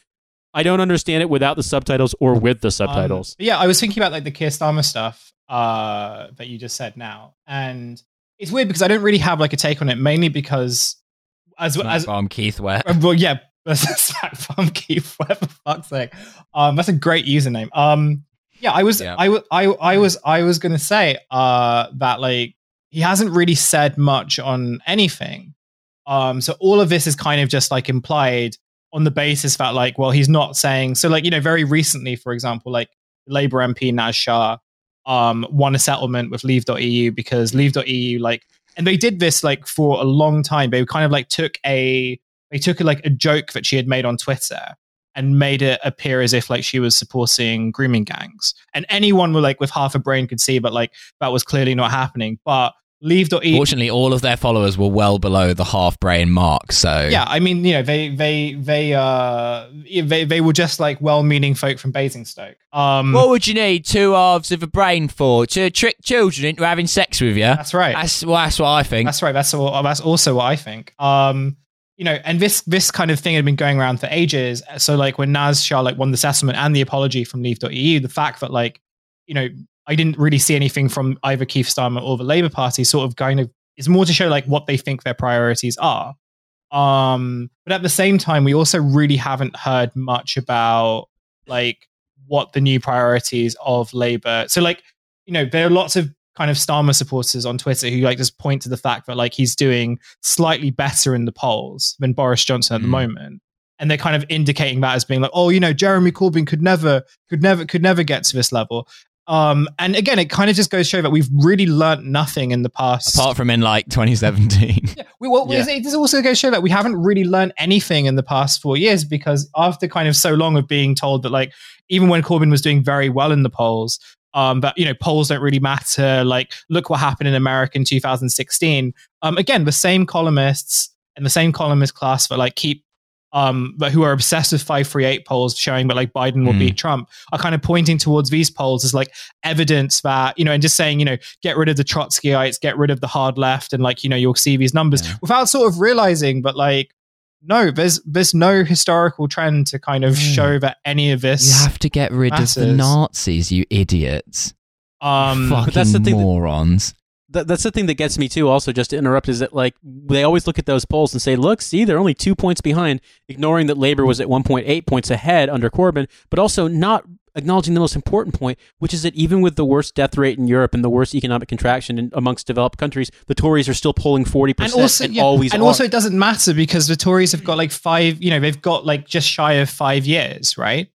"I don't understand it without the subtitles or with the subtitles." Um, yeah, I was thinking about like the Keir Starmer stuff uh, that you just said now, and it's weird because I don't really have like a take on it, mainly because as Smack as bomb Keith Wet. Uh, well, yeah, that's a Smack Farm Keith. What the fuck's sake? Um, that's a great username. Um, yeah, I was, Yeah. I was, I, I was, I was gonna say uh that like he hasn't really said much on anything. Um, so all of this is kind of just like implied on the basis that like, well, he's not saying so. Like, you know, very recently, for example, like Labour MP Naz Shah um won a settlement with Leave.eu because Leave.eu like, and they did this like for a long time. They kind of like took a they took like a joke that she had made on Twitter and made it appear as if like she was supporting grooming gangs. And anyone with like with half a brain could see, but like that was clearly not happening. But Leave.eu Fortunately, all of their followers were well below the half brain mark. So yeah, I mean, you know, they they they uh they they were just like well-meaning folk from Basingstoke. Um, What would you need two halves of a brain for to trick children into having sex with you? that's right. That's well, that's what I think. That's right. That's all, that's also what I think. Um, you know, and this this kind of thing had been going around for ages. So like when Naz Shah like won the settlement and the apology from Leave.eu, the fact that like, you know, I didn't really see anything from either Keith Starmer or the Labour Party sort of kind of it's more to show like what they think their priorities are. Um, but at the same time, we also really haven't heard much about like what the new priorities of Labour. So like, you know, there are lots of kind of Starmer supporters on Twitter who like just point to the fact that like he's doing slightly better in the polls than Boris Johnson at the Mm. moment. And they're kind of indicating that as being like, oh, you know, Jeremy Corbyn could never, could never, could never get to this level. Um, and again, it kind of just goes to show that we've really learnt nothing in the past. Apart from in like 2017. Yeah, we, well, Yeah. it does also go to show that we haven't really learned anything in the past four years because after kind of so long of being told that, like, even when Corbyn was doing very well in the polls, um, but you know, polls don't really matter. Like, look what happened in America in 2016. Um, again, the same columnists and the same columnist class that like keep um, but who are obsessed with 538 polls showing that like Biden will Mm. beat Trump are kind of pointing towards these polls as like evidence that, you know, and just saying, you know, get rid of the Trotskyites, get rid of the hard left, and like, you know, you'll see these numbers Yeah. without sort of realizing, but like, no, there's there's no historical trend to kind of Yeah. show that any of this You have to get rid of the. Nazis, you idiots. um Fucking that's the thing morons. That, that's the thing that gets me too. Also, just to interrupt, is that like they always look at those polls and say, "Look, see, they're only two points behind," ignoring that Labor was at 1.8 points ahead under Corbyn, but also not acknowledging the most important point, which is that even with the worst death rate in Europe and the worst economic contraction in, amongst developed countries, the Tories are still polling 40 and percent also and yeah, always and are. also it doesn't matter because the Tories have got like five, you know, they've got like just shy of five years, right?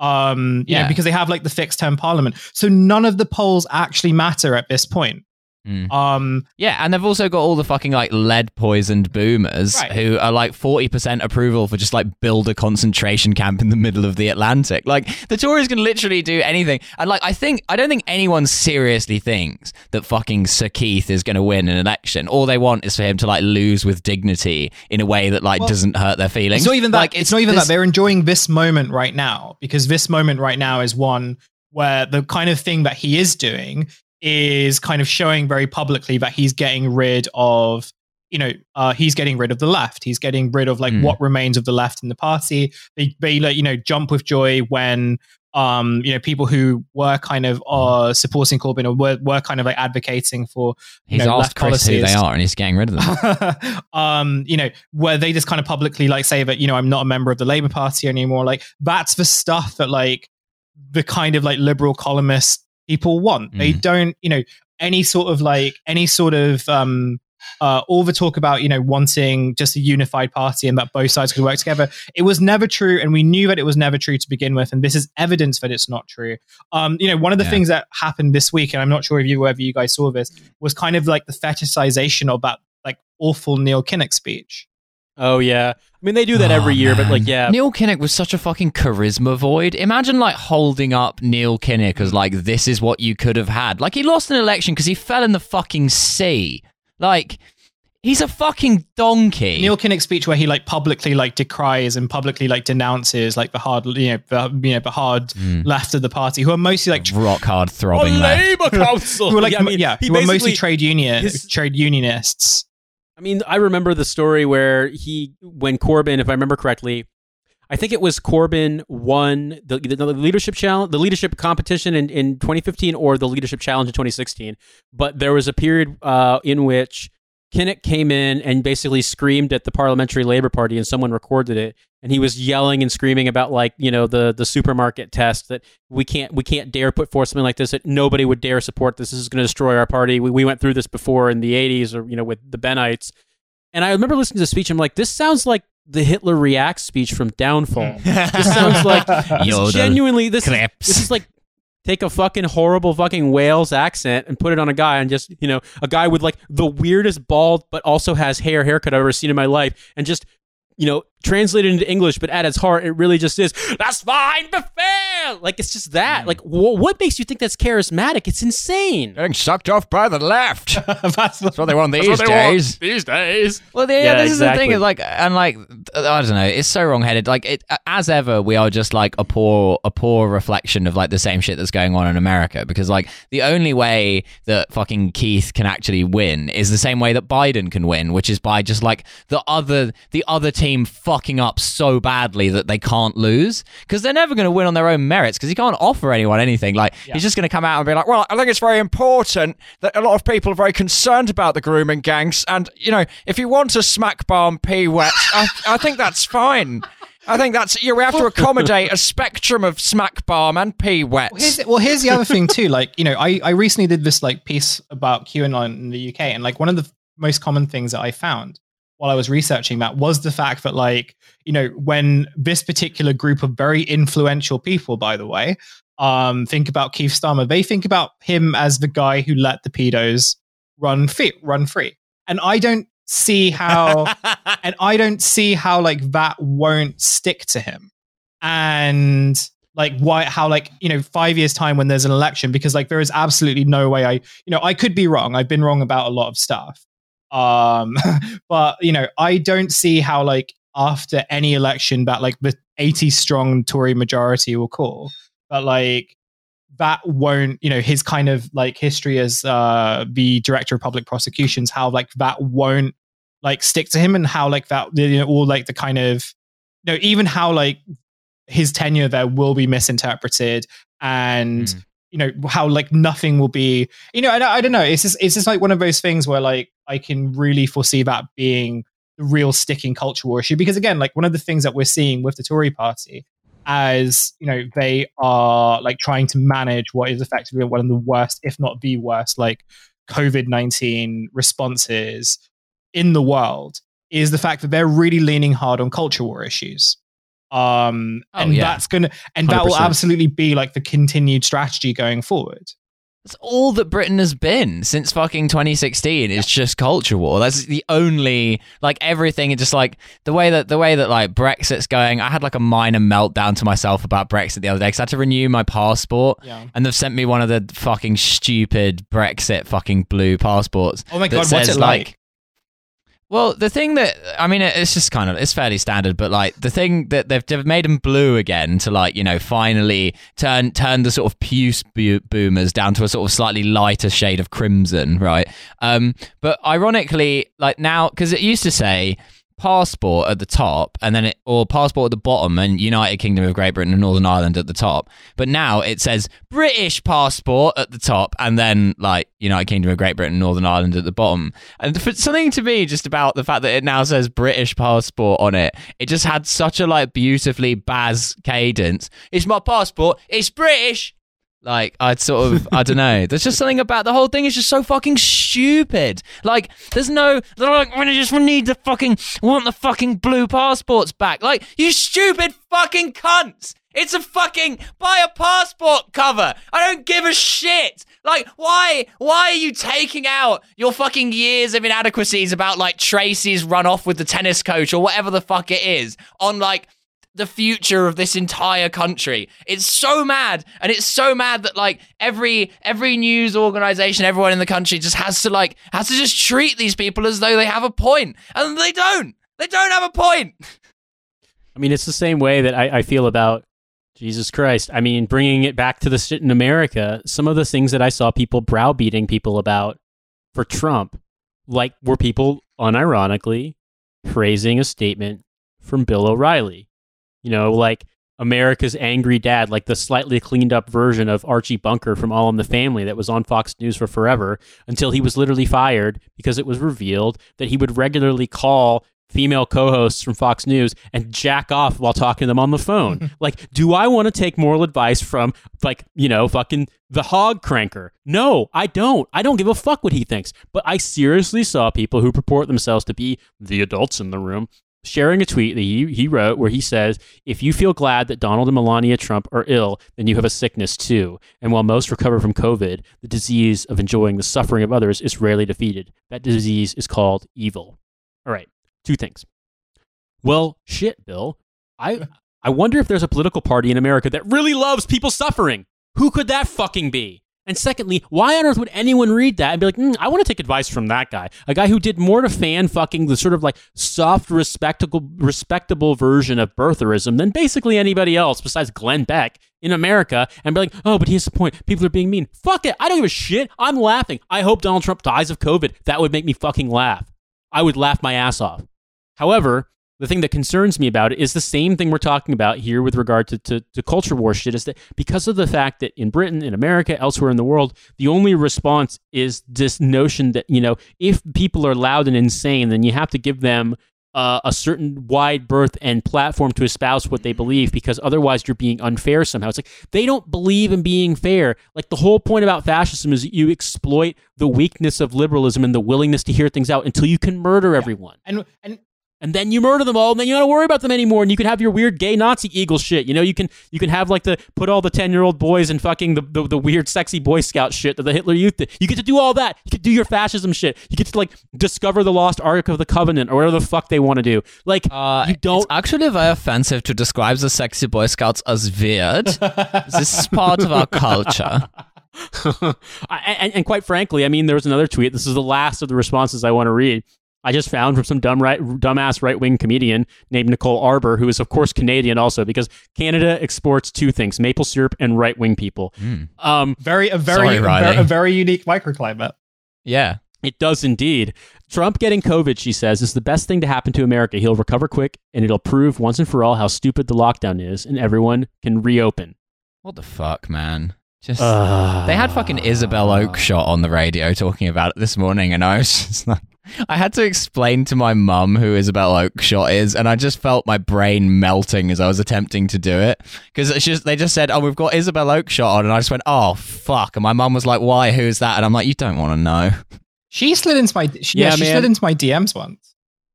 Um, Yeah. know, because they have like the fixed term parliament. So none of the polls actually matter at this point. Mm. Um, Yeah, and they've also got all the fucking like lead poisoned boomers Right. who are like 40% approval for just like build a concentration camp in the middle of the Atlantic. Like the Tories can literally do anything. And like I think I don't think anyone seriously thinks that fucking Sir Keith is going to win an election. All they want is for him to like lose with dignity in a way that like Well, doesn't hurt their feelings. It's not even that. Like it's, not even this- that. They're enjoying this moment right now because this moment right now is one where the kind of thing that he is doing is kind of showing very publicly that he's getting rid of you know uh, he's getting rid of the left he's getting rid of like Mm. what remains of the left in the party they, they like you know jump with joy when um you know people who were kind of uh supporting corbyn or were, were kind of like advocating for He's know, asked Chris who they are and he's getting rid of them. um, you know, where they just kind of publicly like say that, you know, I'm not a member of the Labour Party anymore. Like that's the stuff that like the kind of like liberal columnist people want. They Mm. don't, you know, any sort of like any sort of um uh, all the talk about you know wanting just a unified party and that both sides could work together it was never true and we knew that it was never true to begin with and this is evidence that it's not true um you know one of the Yeah. things that happened this week and i'm not sure if you whether you guys saw this was kind of like the fetishization of that like awful neil kinnock speech oh yeah, I mean they do that every Oh, year, but like yeah, Neil Kinnock was such a fucking charisma void. Imagine like holding up Neil Kinnock as like this is what you could have had. Like he lost an election because he fell in the fucking sea. Like he's a fucking donkey. neil kinnock's speech where he like publicly like decries and publicly like denounces like the hard you know the, you know the hard Mm. left of the party who are mostly like rock hard a throbbing left. Labour Council. who are like yeah, I mean, yeah he who are mostly trade union his- trade unionists I mean, I remember the story where he, when Corbyn, if I remember correctly, I think it was Corbyn won the, the, the leadership challenge, the leadership competition in, in 2015 or the leadership challenge in 2016. But there was a period uh, in which Kinnock came in and basically screamed at the Parliamentary Labour Party, and someone recorded it. And he was yelling and screaming about like you know the the supermarket test that we can't we can't dare put forth something like this that nobody would dare support this. This is going to destroy our party. We, we went through this before in the 80s or you know with the Bennites. And I remember listening to the speech. I'm like, this sounds like the Hitler reacts speech from Downfall. this sounds like this genuinely this is, this is like take a fucking horrible fucking Wales accent and put it on a guy and just you know a guy with like the weirdest bald but also has hair haircut I've ever seen in my life and just you know translate it into English but at its heart it really just is that's fine befell like it's just that hmm. like wh- what makes you think that's charismatic it's insane Getting sucked off by the left. that's That's what they want these what they want days. these days Well, yeah, Yeah, this is the thing. Is like, and like, I don't know. It's so wrong-headed. Like, it, as ever, we are just like a poor, a poor reflection of like the same shit that's going on in America. Because like, the only way that fucking Keith can actually win is the same way that Biden can win, which is by just like the other, the other team fucking up so badly that they can't lose. Because they're never going to win on their own merits. Because he can't offer anyone anything. Like, Yeah. he's just going to come out and be like, "Well, I think it's very important that a lot of people are very concerned about the grooming gangs, and you know, if you want to smack bomb P wet, I, I think that's fine. I think that's you. We have to accommodate a spectrum of smack bomb and P wets. Well, here's, well, here's the other thing too. Like, you know, I, I recently did this like piece about QAnon in the UK, and like one of the most common things that I found while I was researching that was the fact that like, you know, when this particular group of very influential people, by the way, um, think about Keith Starmer, they think about him as the guy who let the pedos run free, run free, and I don't see how and I don't see how like that won't stick to him. And like why how like you know five years time when there's an election because like there is absolutely no way I you know I could be wrong. I've been wrong about a lot of stuff um but you know I don't see how like after any election that like the 80 strong Tory majority will call. But like that won't, you know, his kind of like history as uh the director of public prosecutions, how like that won't like stick to him and how like that you know all like the kind of you know even how like his tenure there will be misinterpreted and Mm. you know how like nothing will be you know and I, I don't know it's just it's just like one of those things where like i can really foresee that being the real sticking culture war issue. Because again like one of the things that we're seeing with the tory party as you know they are like trying to manage what is effectively one of the worst if not the worst like covid-19 responses in the world is the fact that they're really leaning hard on culture war issues. Um Oh, and yeah. that's gonna and that will absolutely be like the continued strategy going forward That's all that Britain has been since fucking 2016. It's just culture war. That's the only like everything. Is just like the way that the way that like Brexit's going. I had like a minor meltdown to myself about Brexit the other day because I had to renew my passport, yeah and they've sent me one of the fucking stupid Brexit fucking blue passports. oh my god what's it like, Well, the thing that I mean, it's just kind of it's fairly standard, but like the thing that they've, they've made them blue again to like you know finally turn turn the sort of puce boomers down to a sort of slightly lighter shade of crimson, right? Um, but ironically, like now because it used to say passport at the top and then it or passport at the bottom and United Kingdom of Great Britain and Northern Ireland at the top. But now it says British passport at the top and then like United Kingdom of Great Britain and Northern Ireland at the bottom. And for something to me just about the fact that it now says British passport on it, it just had such a like beautifully baz cadence. It's my passport, it's British. Like I'd sort of I don't know. There's just something about the whole thing is just so fucking stupid. Like there's no they're like we just need the fucking want the fucking blue passports back. Like you stupid fucking cunts. It's a fucking buy a passport cover. I don't give a shit. Like why why are you taking out your fucking years of inadequacies about like Tracy's run off with the tennis coach or whatever the fuck it is on like the future of this entire country. It's so mad, and it's so mad that like every every news organization, everyone in the country just has to like has to just treat these people as though they have a point, and they don't. They don't have a point. I mean, it's the same way that I, I feel about Jesus Christ. I mean, bringing it back to the shit in America, some of the things that I saw people browbeating people about for Trump, like were people unironically praising a statement from Bill O'Reilly. You know, like America's angry dad, like the slightly cleaned up version of Archie Bunker from All in the Family that was on Fox News for forever until he was literally fired because it was revealed that he would regularly call female co-hosts from Fox News and jack off while talking to them on the phone. like, do I want to take moral advice from like, you know, fucking the hog cranker? No, I don't. I don't give a fuck what he thinks. But I seriously saw people who purport themselves to be the adults in the room sharing a tweet that he, he wrote where he says, If you feel glad that Donald and Melania Trump are ill, then you have a sickness too. And while most recover from COVID, the disease of enjoying the suffering of others is rarely defeated. That disease is called evil. All right, two things. Well, shit, Bill. I I wonder if there's a political party in America that really loves people suffering. Who could that fucking be? And secondly, why on earth would anyone read that and be like, mm, I want to take advice from that guy, a guy who did more to fan fucking the sort of like soft, respectable, respectable version of birtherism than basically anybody else besides Glenn Beck in America, and be like, oh, but here's the point: people are being mean. Fuck it, I don't give a shit. I'm laughing. I hope Donald Trump dies of COVID. That would make me fucking laugh. I would laugh my ass off. However, the thing that concerns me about it is the same thing we're talking about here with regard to, to, to culture war shit is that because of the fact that in Britain, in America, elsewhere in the world, the only response is this notion that, you know, if people are loud and insane, then you have to give them uh, a certain wide berth and platform to espouse what they believe because otherwise you're being unfair somehow. It's like they don't believe in being fair. Like the whole point about fascism is that you exploit the weakness of liberalism and the willingness to hear things out until you can murder everyone and and and then you murder them all, and then you don't worry about them anymore, and you can have your weird gay Nazi eagle shit. You know, you can you can have like the put all the ten year old boys in fucking the, the the weird sexy Boy Scout shit that the Hitler Youth did. You get to do all that. You can do your fascism shit. You get to like discover the lost Ark of the Covenant or whatever the fuck they want to do. Like Uh, you don't. It's actually very offensive to describe the sexy Boy Scouts as weird. this is part of our culture. And, and quite frankly, I mean, there was another tweet. This is the last of the responses I want to read. I just found from some dumb right, dumbass right wing comedian named Nicole Arbour, who is of course Canadian also, because Canada exports two things: maple syrup and right wing people. Mm. Um, Very a very Sorry, a, very, a very unique microclimate. Yeah. It does indeed. Trump getting COVID, she says, is the best thing to happen to America. He'll recover quick, and it'll prove once and for all how stupid the lockdown is, and everyone can reopen. What the fuck, man? Just Uh, they had fucking Isabel Oakeshott on the radio talking about it this morning, and I was just like, I had to explain to my mum who Isabel Oakeshott is, and I just felt my brain melting as I was attempting to do it because it's just they just said, "Oh, we've got Isabel Oakeshott on," and I just went, "Oh fuck!" And my mum was like, "Why? Who's that?" And I'm like, "You don't want to know." She slid into my she, yeah, Yeah, she man. slid into my DMs once.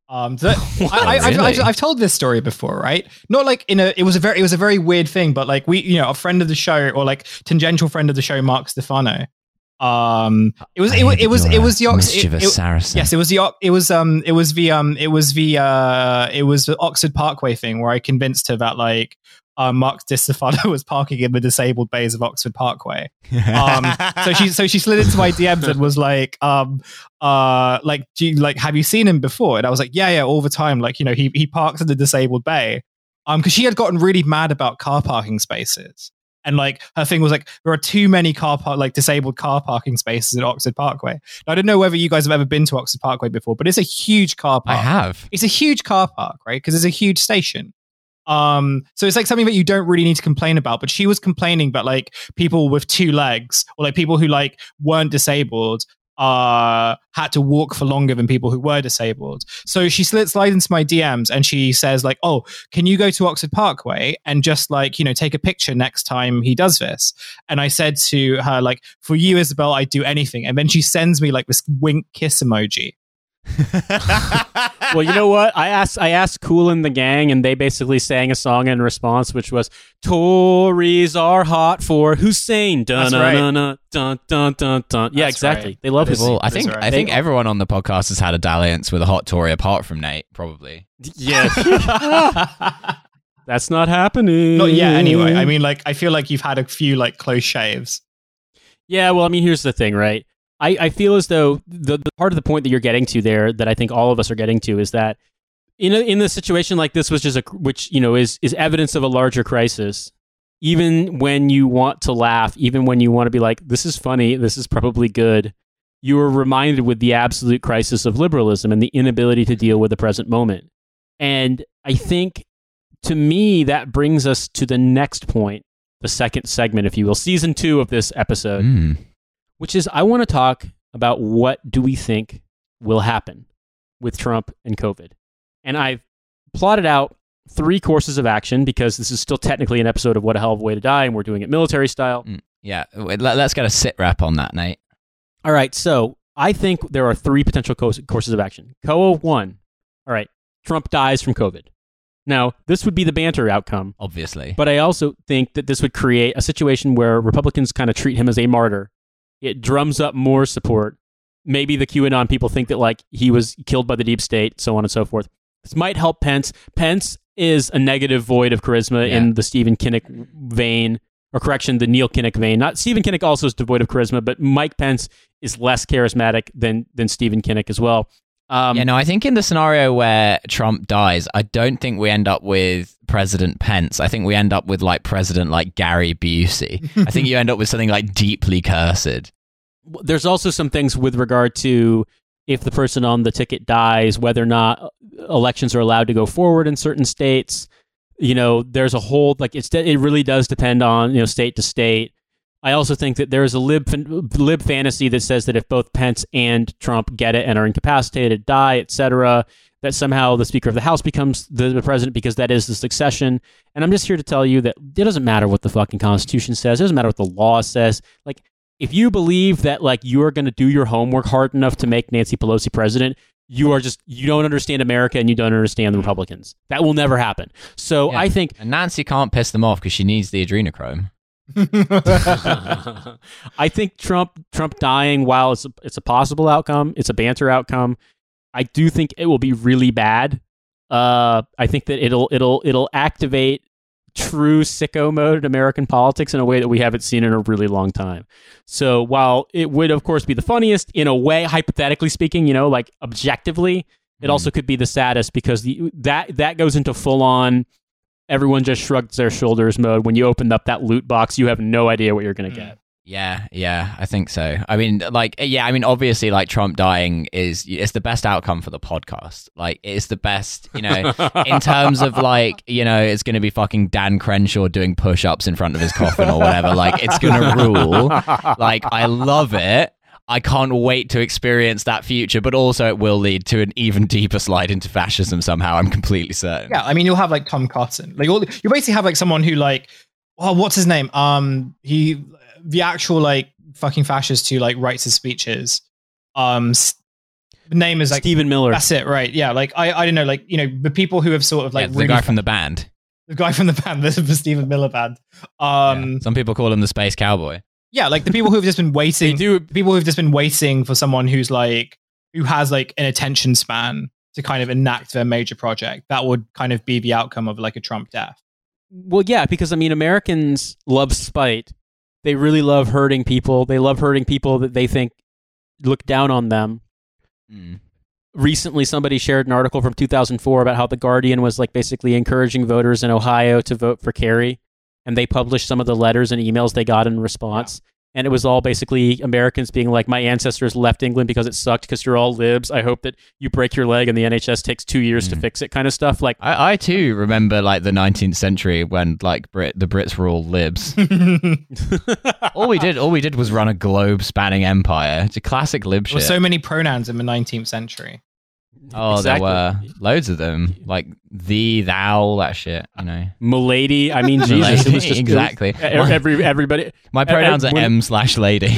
Um, so I, I, I've, Really? I've, I've told this story before, right? Not like in a it was a very it was a very weird thing, but like we you know a friend of the show or like tangential friend of the show, Mark Stefano. Um, it was it, was it was it was the Ox- mischievous it- Saracen. Yes, it was the it was um it was the um it was the uh it was the Oxford Parkway thing where I convinced her that like uh, Mark Di was parking in the disabled bays of Oxford Parkway. Um, so she so she slid into my DMs and was like, um, uh, like, do you, like, have you seen him before? And I was like, yeah, yeah, all the time. Like, you know, he he parks in the disabled bay. Um, because she had gotten really mad about car parking spaces. And like her thing was like there are too many car park like disabled car parking spaces at Oxford Parkway. Now, I don't know whether you guys have ever been to Oxford Parkway before, but it's a huge car park. I have. It's a huge car park, right? Because it's a huge station. Um, so it's like something that you don't really need to complain about. But she was complaining that like people with two legs or like people who like weren't disabled uh had to walk for longer than people who were disabled. So she slid slides into my DMs and she says like, "Oh, can you go to Oxford Parkway and just like you know take a picture next time he does this?" And I said to her like, "For you, Isabel, I'd do anything." And then she sends me like this wink kiss emoji. well, you know what? I asked I asked Kool and the gang, and they basically sang a song in response, which was "Tories are hot for Hussein." Dun That's dun right. dun dun dun dun dun. Yeah, That's exactly. right. They love That his. well, I think right. I think everyone on the podcast has had a dalliance with a hot Tory apart from Nate, probably. Yeah, that's not happening. Not yet, anyway. I mean, like, I feel like you've had a few like close shaves. Yeah, well, I mean, here's the thing, right? I, I feel as though the, the part of the point that you're getting to there, that I think all of us are getting to, is that in a, in a situation like this, which is a which you know is is evidence of a larger crisis. Even when you want to laugh, even when you want to be like, "This is funny," "This is probably good," you are reminded with the absolute crisis of liberalism and the inability to deal with the present moment. And I think, to me, that brings us to the next point, the second segment, if you will, season two of this episode Mm. Which is I want to talk about what do we think will happen with Trump and COVID. And I've plotted out three courses of action because this is still technically an episode of What a Hell of a Way to Die, and we're doing it military style. Mm. Yeah, let, us get a sit rep on that, Nate. All right, so I think there are three potential courses of action. COA one, all right, Trump dies from COVID. Now, this would be the banter outcome, Obviously, but I also think that this would create a situation where Republicans kind of treat him as a martyr. It drums up more support. Maybe the QAnon people think that like he was killed by the deep state, so on and so forth. This might help Pence. Pence is a negative void of charisma Yeah. in the Stephen Kinnock vein, or correction, the Neil Kinnock vein. Not Stephen Kinnock also is devoid of charisma, but Mike Pence is less charismatic than than Stephen Kinnock as well. Um, yeah, no, I think in the scenario where Trump dies, I don't think we end up with President Pence. I think we end up with like President like Gary Busey. I think you end up with something like deeply cursed. there's also some things with regard to if the person on the ticket dies, whether or not uh, elections are allowed to go forward in certain states. You know, there's a whole like it's it really does depend on you know state to state. I also think that there is a lib lib fantasy that says that if both Pence and Trump get it and are incapacitated, die, etc., that somehow the Speaker of the House becomes the, the president because that is the succession. And I'm just here to tell you that it doesn't matter what the fucking Constitution says. It doesn't matter what the law says. Like if you believe that like you're going to do your homework hard enough to make Nancy Pelosi president, you are just you don't understand America and you don't understand the Republicans. That will never happen. So Yeah. I think And Nancy can't piss them off because she needs the adrenochrome. I think Trump Trump dying while it's a, it's a possible outcome, it's a banter outcome. I do think it will be really bad. Uh, I think that it'll it'll it'll activate true sicko mode in American politics in a way that we haven't seen in a really long time. So while it would, of course, be the funniest in a way, hypothetically speaking, you know, like objectively, it Mm. also could be the saddest because the, that that goes into full on. Everyone just shrugs their shoulders mode. When you open up that loot box, you have no idea what you're going to Mm. get. Yeah, yeah, I think so. I mean, like, yeah, I mean, obviously, like Trump dying is it's the best outcome for the podcast. Like, it's the best, you know, in terms of like, you know, it's going to be fucking Dan Crenshaw doing push-ups in front of his coffin or whatever. Like, it's going to rule. Like, I love it. I can't wait to experience that future, but also it will lead to an even deeper slide into fascism somehow. I'm completely certain. Yeah, I mean, you'll have like Tom Cotton. Like, all, you basically have like someone who like, oh, what's his name? Um, he, the actual like fucking fascist who like writes his speeches. Um, s- name is like Stephen Miller. that's it, right? Yeah, like I, I don't know, like you know, the people who have sort of Yeah, like the really guy from the band. the guy from the band, the, the Stephen Miller band. Um, Yeah. Some people call him the space cowboy. Yeah, like the people who have just been They waiting do. people who've just been waiting for someone who's like who has like an attention span to kind of enact their major project that would kind of be the outcome of like a trump death Well, yeah, because I mean, Americans love spite. They really love hurting people. They love hurting people that they think look down on them. Mm. Recently, somebody shared an article from 2004 about how the Guardian was like basically encouraging voters in Ohio to vote for Kerry, and they published some of the letters and emails they got in response. And it was all basically Americans being like, "My ancestors left England because it sucked because you're all libs. I hope that you break your leg and the NHS takes two years to Mm. fix it," kind of stuff. Like, I, I too remember like the 19th century when like Brit the Brits were all libs. all we did, all we did was run a globe-spanning empire. It's a classic lib shit. there were so many pronouns in the 19th century oh, Exactly. there were loads of them, like the thou, that shit. You know, Milady. I mean, Jesus, it was just exactly. it was- every everybody. My pronouns are when- M slash lady.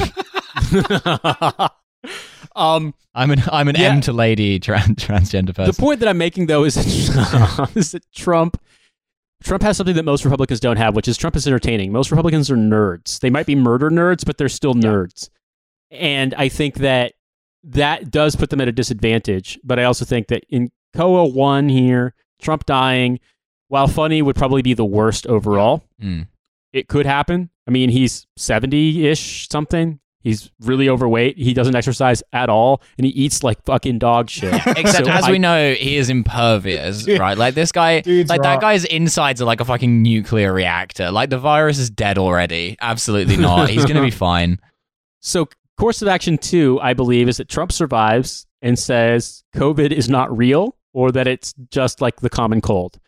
um, I'm an I'm an Yeah. M to lady tran- transgender person. the point that I'm making though is that, is that Trump Trump has something that most Republicans don't have, which is Trump is entertaining. Most Republicans are nerds. They might be murder nerds, but they're still nerds. And I think that that does put them at a disadvantage. But I also think that in COA one here, Trump dying, while funny, would probably be the worst overall. Mm. it could happen. I mean, he's 70 ish something. He's really overweight. He doesn't exercise at all, and he eats like fucking dog shit. Except So as I- we know, he is impervious, right? Like this guy, Dude's like that guy's insides are like a fucking nuclear reactor. Like the virus is dead already. Absolutely not. He's gonna be fine. So, course of action two, I believe, is that Trump survives and says COVID is not real or that it's just like the common cold.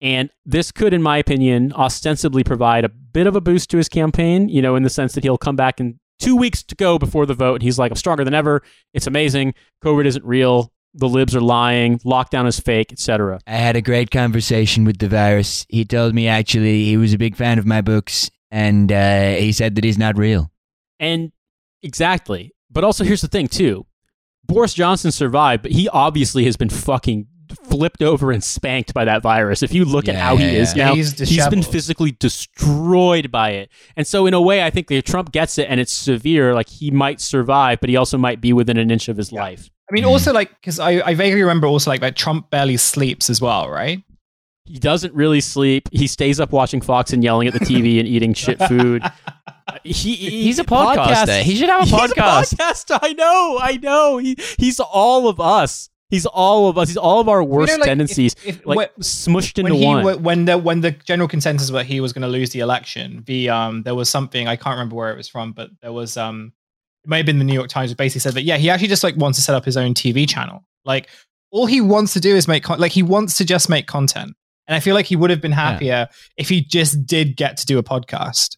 And this could, in my opinion, ostensibly provide a bit of a boost to his campaign, you know, in the sense that he'll come back in two weeks to go before the vote. And he's like, I'm stronger than ever. It's amazing. COVID isn't real. The libs are lying. Lockdown is fake, etc. I had a great conversation with the virus. He told me actually he was a big fan of my books, and uh, he said that he's not real. And exactly. But also, here's the thing, too. Boris Johnson survived, but he obviously has been fucking flipped over and spanked by that virus. If you look at Yeah, how he yeah, is yeah. now, He's he's been physically destroyed by it. And so, in a way, I think that if Trump gets it and it's severe, like he might survive, but he also might be within an inch of his life. i mean also like because I, I vaguely remember also like that trump barely sleeps as well right He doesn't really sleep. He stays up watching Fox and yelling at the TV and eating shit food. He, he- He's a podcaster. podcasts- He should have a He's podcast. podcast. I know. I know. He, he's all of us. He's all of us. He's all of our worst You know, like, tendencies, if- like when- smushed when into he one. when the when the general consensus was he was going to lose the election the um there was something i can't remember where it was from but there was um it may have been the new york times that basically said that yeah he actually just like wants to set up his own tv channel like all he wants to do is make con- like he wants to just make content and i feel like he would have been happier if he just did get to do a podcast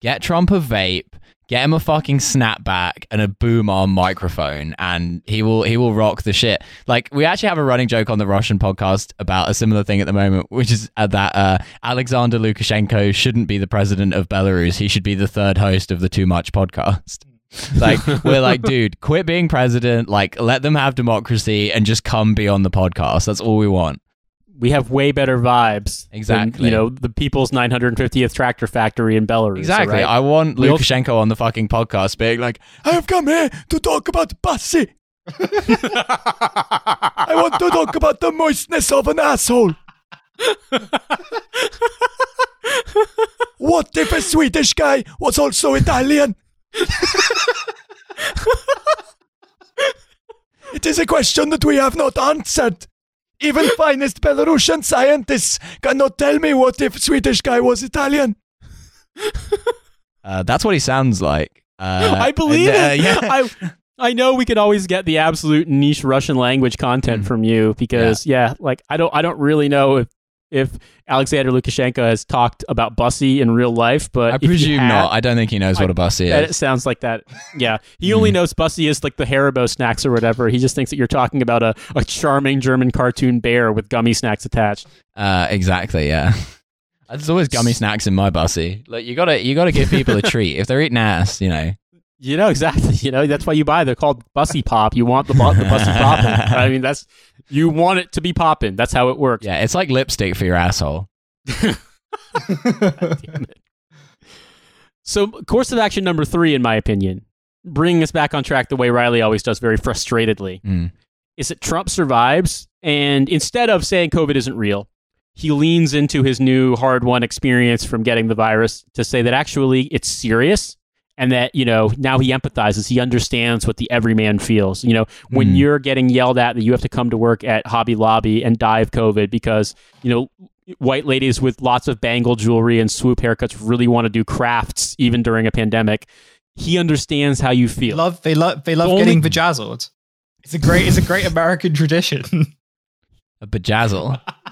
Get Trump a vape, get him a fucking snapback and a boom arm microphone, and he will he will rock the shit. Like we actually have a running joke on the Russian podcast about a similar thing at the moment, which is uh, that uh, Alexander Lukashenko shouldn't be the president of Belarus. He should be the third host of the Too Much podcast. like we're like, dude, quit being president. Like let them have democracy and just come be on the podcast. That's all we want. We have way better vibes. than, Exactly. you know, the People's 950th Tractor Factory in Belarus. Exactly. all right? I want We'll- Lukashenko on the fucking podcast being like, I have come here to talk about pussy. I want to talk about the moistness of an asshole. what if a Swedish guy was also Italian? it is a question that we have not answered. Even finest Belarusian scientists cannot tell me what if Swedish guy was Italian. Uh, that's what he sounds like. Uh, I believe and, uh, it. yeah. I I know we could always get the absolute niche Russian language content Mm. from you because yeah. like I don't I don't really know if if Alexander Lukashenko has talked about Bussy in real life, but I presume had, not. I don't think he knows what a bus that is. it sounds like that. Yeah, he only knows Bussy is like the Haribo snacks or whatever. He just thinks that you're talking about a, a charming German cartoon bear with gummy snacks attached. Uh, exactly. Yeah. There's always gummy snacks in my bussy. Like you gotta, you gotta give people a treat. If they're eating ass, you know. You know exactly. You know that's why you buy. They're called Bussy Pop. You want the bu- the Bussy pop. I mean that's you want it to be popping. That's how it works. Yeah, it's like lipstick for your asshole. So, course of action number three, in my opinion, bringing us back on track the way Riley always does, very frustratedly, Mm. is that Trump survives, and instead of saying COVID isn't real, he leans into his new hard won experience from getting the virus to say that actually it's serious. And that, you know, now he empathizes. He understands what the everyman feels. You know, when Mm. you're getting yelled at that you have to come to work at Hobby Lobby and die of COVID because, you know, white ladies with lots of bangle jewelry and swoop haircuts really want to do crafts even during a pandemic. He understands how you feel. love they love they love Only- getting bejazzled. It's a great it's a great American tradition. A bejazzle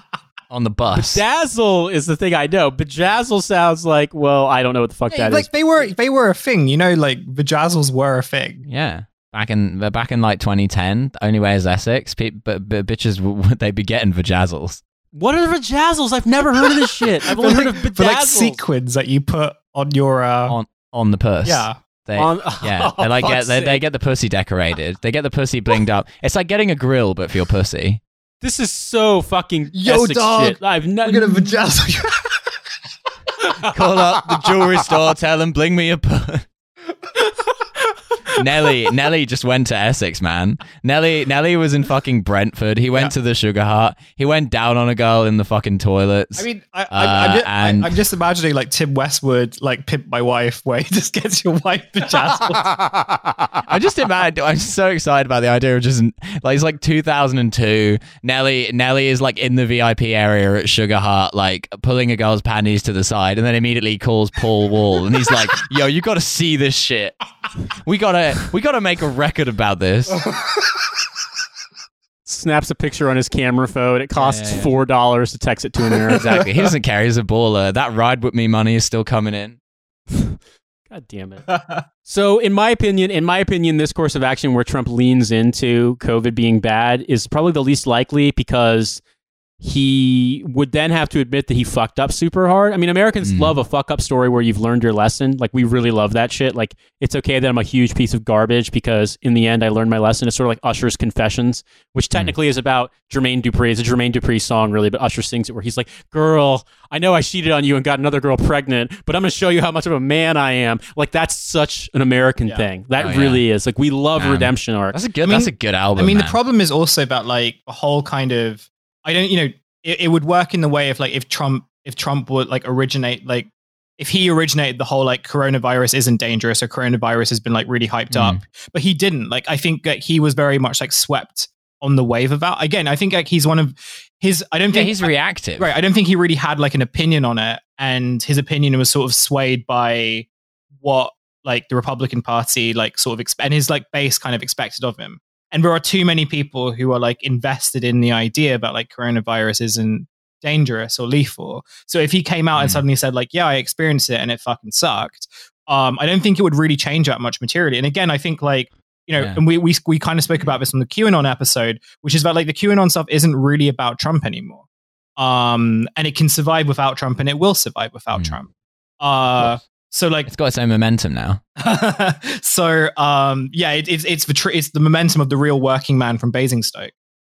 on the bus. Bedazzle is the thing I know. Bejazzle sounds like, well, I don't know what the fuck that is. like they were they were a thing, you know, like bejazzles were a thing. yeah. Back in back in like 2010, only way is Essex. Pe- but, but bitches would they be getting bejazzles? What are bejazzles? I've never heard of this shit. I've only For heard of bedazzles. for like sequins that you put on your uh on on the purse. yeah. They, On- yeah, Oh, they like get they, they get the pussy decorated. They get the pussy blinged up. It's like getting a grill, but for your pussy. This is so fucking Yo, Essex dog, shit. I've never. We're gonna bejazzle you. Call up the jewelry store, tell them bling me a. Nelly, Nelly just went to Essex, man. Nelly, Nelly was in fucking Brentwood. He went Yeah. to the Sugar Hut. He went down on a girl in the fucking toilets. I mean, I, I, Uh, I'm, just, and- I, am just imagining like Tim Westwood, like pimp my wife, where he just gets your wife bejazzled. I just imagine. I'm so excited about the idea of just like it's like 2002. Nelly, Nelly is like in the VIP area at Sugar Hut, like pulling a girl's panties to the side, and then immediately calls Paul Wall, and he's like, "Yo, you got to see this shit. We gotta, we gotta make a record about this." Snaps a picture on his camera phone. It costs Yeah, yeah. four dollars to text it to America. exactly. He doesn't care. He's a baller. That ride with me money is still coming in. God damn it. So, in my opinion, in my opinion, this course of action where Trump leans into COVID being bad is probably the least likely because he would then have to admit that he fucked up super hard. I mean, Americans Mm. love a fuck up story where you've learned your lesson. Like, we really love that shit. Like, it's okay that I'm a huge piece of garbage because in the end, I learned my lesson. It's sort of like Usher's Confessions, which technically is about Jermaine Dupri. It's a Jermaine Dupri song, really, but Usher sings it where he's like, Girl, I know I cheated on you and got another girl pregnant, but I'm going to show you how much of a man I am. Like, that's such an American Yeah. thing. That Oh, yeah. really is. Like, we love Man. redemption arcs. That's a good. I mean- that's a good album. I mean, man. the problem is also about like a whole kind of I don't, you know, it, it would work in the way of like if Trump if Trump would like originate like if he originated the whole like coronavirus isn't dangerous or coronavirus has been like really hyped Mm. up, but he didn't. Like I think that he was very much like swept on the wave of that. Again, I think like he's one of his. I don't yeah, think he's reactive. Right. I don't think he really had like an opinion on it. And his opinion was sort of swayed by what like the Republican Party like sort of exp- and his like base kind of expected of him. And there are too many people who are like invested in the idea about like coronavirus isn't dangerous or lethal. So if he came out and Mm. suddenly said like, yeah, I experienced it and it fucking sucked, um, I don't think it would really change that much materially. And again, I think like you know, Yeah. and we, we we kind of spoke about this on the QAnon episode, which is about like the QAnon stuff isn't really about Trump anymore. Um, and it can survive without Trump, and it will survive without Mm. Trump. Uh, so like, It's got its own momentum now. so um, yeah, it, it's it's the tr- it's the momentum of the real working man from Basingstoke.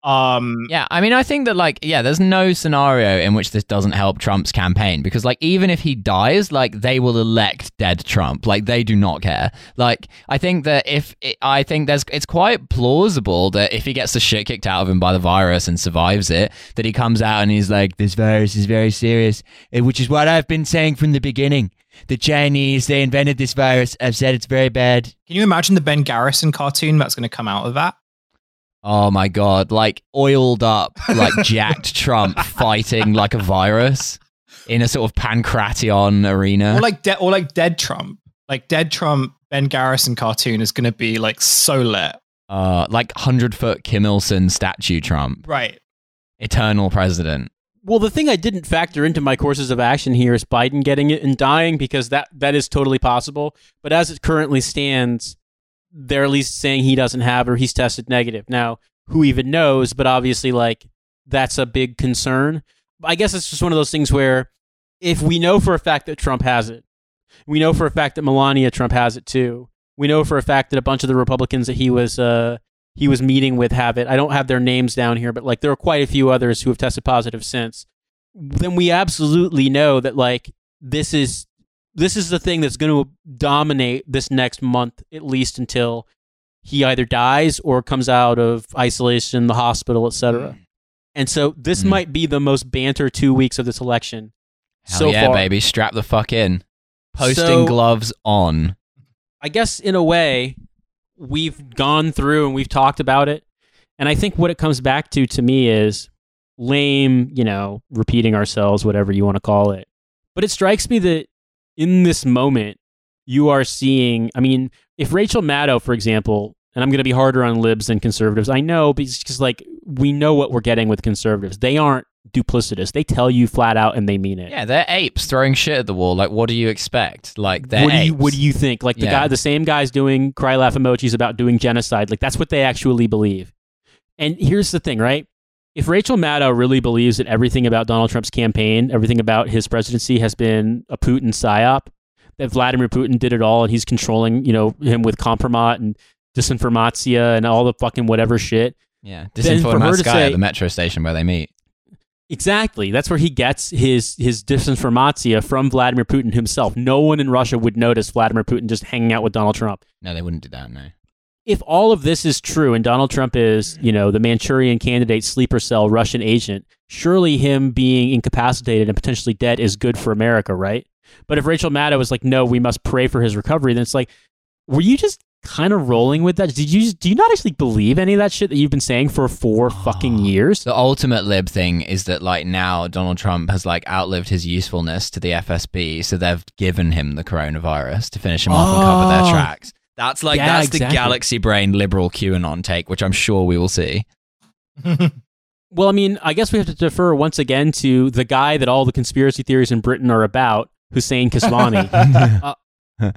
Um, Yeah, I mean, I think that like, yeah, there's no scenario in which this doesn't help Trump's campaign because like, even if he dies, like they will elect dead Trump. Like they do not care. Like I think that if it, I think there's, it's quite plausible that if he gets the shit kicked out of him by the virus and survives it, that he comes out and he's like, this virus is very serious, eh, which is what I've been saying from the beginning. The Chinese, they invented this virus. I've said it's very bad. Can you imagine the Ben Garrison cartoon that's going to come out of that? Oh my god, like oiled up, like jacked Trump fighting like a virus in a sort of pancration arena. Or like de- or like Dead Trump. Like Dead Trump Ben Garrison cartoon is going to be like so lit. uh, like hundred foot Kim Il Sung statue Trump, Right. eternal president. Well, the thing I didn't factor into my courses of action here is Biden getting it and dying because that that is totally possible. But as it currently stands, they're at least saying he doesn't have or he's tested negative. Now, who even knows? But obviously, like that's a big concern. I guess it's just one of those things where if we know for a fact that Trump has it, we know for a fact that Melania Trump has it too. We know for a fact that a bunch of the Republicans that he was uh, he was meeting with have it. I don't have their names down here, but like there are quite a few others who have tested positive since. Then we absolutely know that like this is this is the thing that's going to dominate this next month at least until he either dies or comes out of isolation, the hospital, etc. And so this Mm. might be the most banter two weeks of this election. Hell so yeah, far. baby, strap the fuck in. Posting So- gloves on. I guess in a way, we've gone through and we've talked about it. And I think what it comes back to to me is lame, you know, repeating ourselves, whatever you want to call it. But it strikes me that in this moment, you are seeing, I mean, if Rachel Maddow, for example, and I'm going to be harder on libs than conservatives, I know because like we know what we're getting with conservatives. They aren't duplicitous. They tell you flat out and they mean it. Yeah, they're apes throwing shit at the wall. Like, what do you expect? Like, they're what do you apes. what do you think? Like the Yeah. guy, the same guys doing cry laugh emojis about doing genocide. Like that's what they actually believe. And here's the thing, right? If Rachel Maddow really believes that everything about Donald Trump's campaign, everything about his presidency has been a Putin psyop, that Vladimir Putin did it all and he's controlling, you know, him with compromat and disinformatia and all the fucking whatever shit. Yeah, Then for her to Disinformatskaya, say- the metro station where they meet. Exactly. That's where he gets his his disinformatia from Vladimir Putin himself. No one in Russia would notice Vladimir Putin just hanging out with Donald Trump. No, they wouldn't do that. No. if all of this is true and Donald Trump is, you know, the Manchurian candidate, sleeper cell, Russian agent, surely him being incapacitated and potentially dead is good for America, right? But if Rachel Maddow was like, no, we must pray for his recovery, then it's like, were you just kind of rolling with that? Did you do you not actually believe any of that shit that you've been saying for four fucking years? The ultimate lib thing is that like now Donald Trump has like outlived his usefulness to the FSB, so they've given him the coronavirus to finish him off and cover Oh. their tracks. That's like Yeah, that's exactly. the galaxy brain liberal QAnon take, which I'm sure we will see. Well, I mean, I guess we have to defer once again to the guy that all the conspiracy theories in Britain are about, Hussein Kesvani. Uh,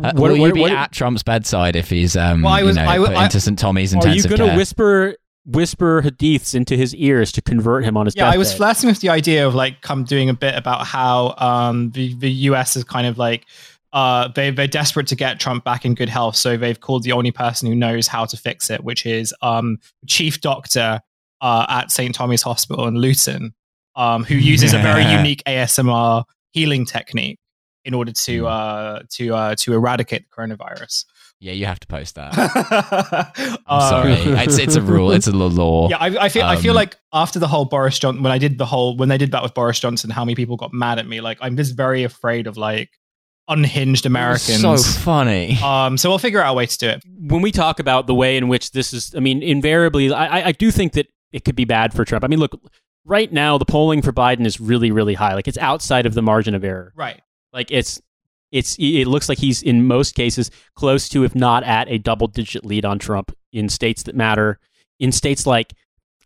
What- will you be what- at Trump's bedside if he's um Well, I was- you know, I put I- into St Tommy's Are you going to whisper whisper hadiths into his ears to convert him on his yeah, I was deathbed? flirting with the idea of like come doing a bit about how um the, the US is kind of like uh they they're desperate to get Trump back in good health, so they've called the only person who knows how to fix it, which is um chief doctor uh at St. Tommy's Hospital in Luton, um who uses a very unique ASMR healing technique in order to uh to uh to eradicate the coronavirus. Yeah, you have to post that. I'm I'm sorry. it's it's a rule. It's a law. Yeah, I, I feel I feel Um, like after the whole Boris Johnson, when I did the whole when they did that with Boris Johnson, how many people got mad at me? Like I'm just very afraid of like unhinged Americans. So funny. um, so we'll figure out a way to do it. when we talk about the way in which this is, I mean, invariably, I, I- I do think that it could be bad for Trump. I mean, look, right now the polling for Biden is really, really high. Like it's outside of the margin of error. Right. Like it's, it's, it looks like he's in most cases close to, if not at, a double-digit lead on Trump in states that matter. In states like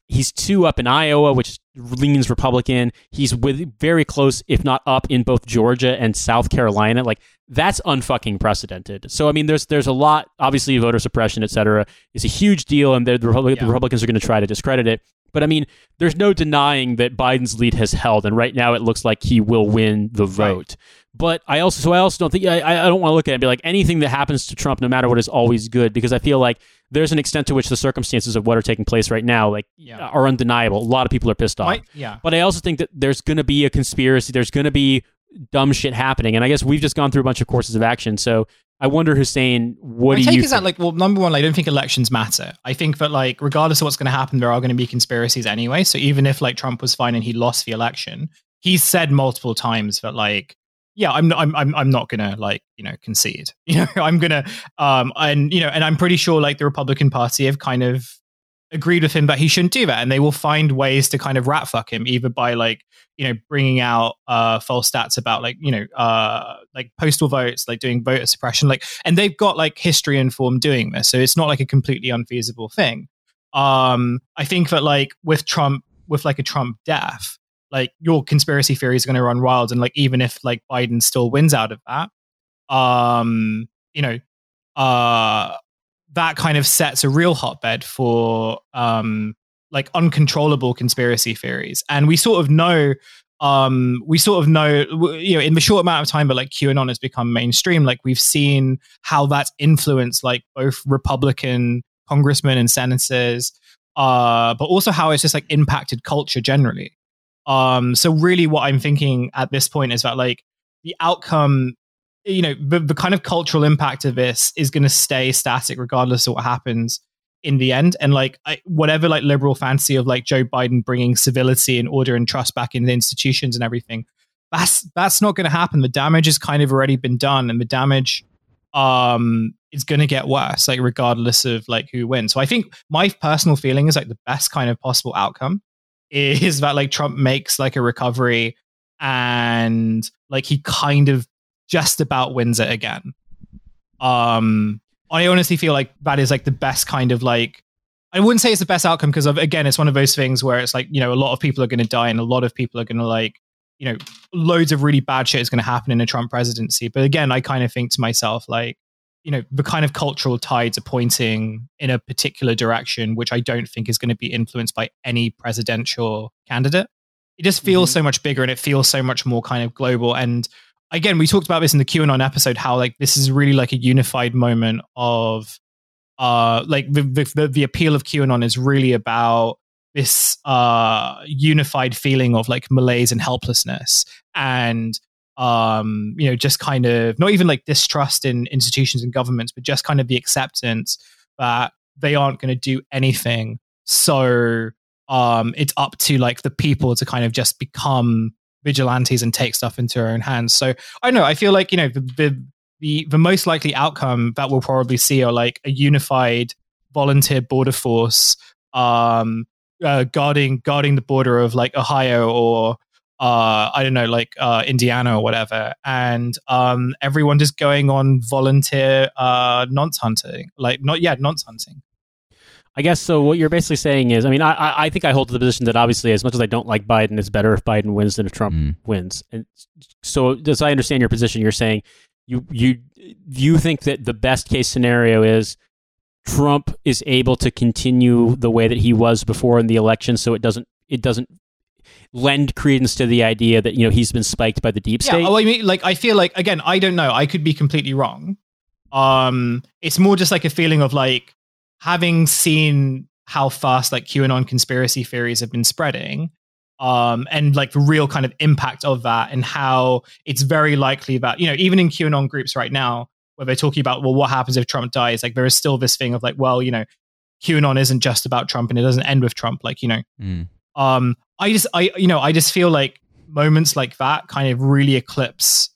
he's two up in Iowa, which leans Republican. He's with very close, if not up, in both Georgia and South Carolina. Like that's unfucking precedented. So I mean, there's there's a lot. Obviously, voter suppression, et cetera, is a huge deal, and the, Republic, the Republicans are going to try to discredit it. But I mean, there's no denying that Biden's lead has held, and right now it looks like he will win the vote. But I also, so I also don't think I, I don't want to look at it and be like anything that happens to Trump, no matter what, is always good because I feel like there's an extent to which the circumstances of what are taking place right now, like, Yeah. Uh, are undeniable. A lot of people are pissed off. My- yeah. But I also think that there's going to be a conspiracy. There's going to be dumb shit happening, and I guess we've just gone through a bunch of courses of action. So I wonder, Hussein, what My do take you? is that like well number one like, I don't think elections matter. I think that like regardless of what's going to happen there are going to be conspiracies anyway. So even if like Trump was fine and he lost the election, he's said multiple times that like yeah, I'm not, I'm I'm I'm not going to like, you know, concede. You know, I'm going to um and you know, and I'm pretty sure like the Republican Party have kind of agreed with him that he shouldn't do that and they will find ways to kind of rat fuck him either by like you know bringing out uh false stats about like you know uh like postal votes like doing voter suppression like and they've got like history informed doing this so it's not like a completely unfeasible thing. Um i think that like with trump with like a trump death like your conspiracy theories are going to run wild and like even if like biden still wins out of that um you know uh that kind of sets a real hotbed for um like uncontrollable conspiracy theories. And we sort of know um we sort of know you know in the short amount of time but like qanon has become mainstream like we've seen how that's influenced like both republican congressmen and senators uh but also how it's just like impacted culture generally. Um so really what i'm thinking at this point is that like the outcome you know the, the kind of cultural impact of this is going to stay static regardless of what happens in the end. And like I, whatever like liberal fancy of like joe biden bringing civility and order and trust back in the institutions and everything that's that's not going to happen. The damage has kind of already been done and the damage um is going to get worse like regardless of like who wins. So i think my personal feeling is like the best kind of possible outcome is that like trump makes like a recovery and like he kind of just about wins it again. Um, I honestly feel like that is like the best kind of like. I wouldn't say it's the best outcome because again, it's one of those things where it's like you know a lot of people are going to die and a lot of people are going to like you know loads of really bad shit is going to happen in a Trump presidency. But again, I kind of think to myself like you know the kind of cultural tides are pointing in a particular direction, which I don't think is going to be influenced by any presidential candidate. It just feels mm-hmm. so much bigger and it feels so much more kind of global and again, we talked about this in the QAnon episode, how like this is really like a unified moment of uh like the the, the appeal of QAnon is really about this uh unified feeling of like malaise and helplessness and um you know just kind of not even like distrust in institutions and governments but just kind of the acceptance that they aren't going to do anything. So um it's up to like the people to kind of just become vigilantes and take stuff into their own hands. So I know. I feel like you know the, the the the most likely outcome that we'll probably see are like a unified volunteer border force um uh, guarding guarding the border of like Ohio or uh I don't know like uh Indiana or whatever and um everyone just going on volunteer uh nonce hunting like not yeah nonce hunting I guess so. What you're basically saying is, I mean, I, I I think I hold to the position that obviously, as much as I don't like Biden, it's better if Biden wins than if Trump Mm. wins. And so, as I understand your position, you're saying you you you think that the best case scenario is Trump is able to continue the way that he was before in the election, so it doesn't it doesn't lend credence to the idea that you know he's been spiked by the deep state. Yeah, oh, I mean, like I feel like again, I don't know. I could be completely wrong. Um, it's more just like a feeling of like having seen how fast like QAnon conspiracy theories have been spreading, um, and like the real kind of impact of that, and how it's very likely that you know even in QAnon groups right now, where they're talking about well, what happens if Trump dies? Like there is still this thing of like, well, you know, QAnon isn't just about Trump, and it doesn't end with Trump. Like you know, Mm. um i just i you know i just feel like moments like that kind of really eclipse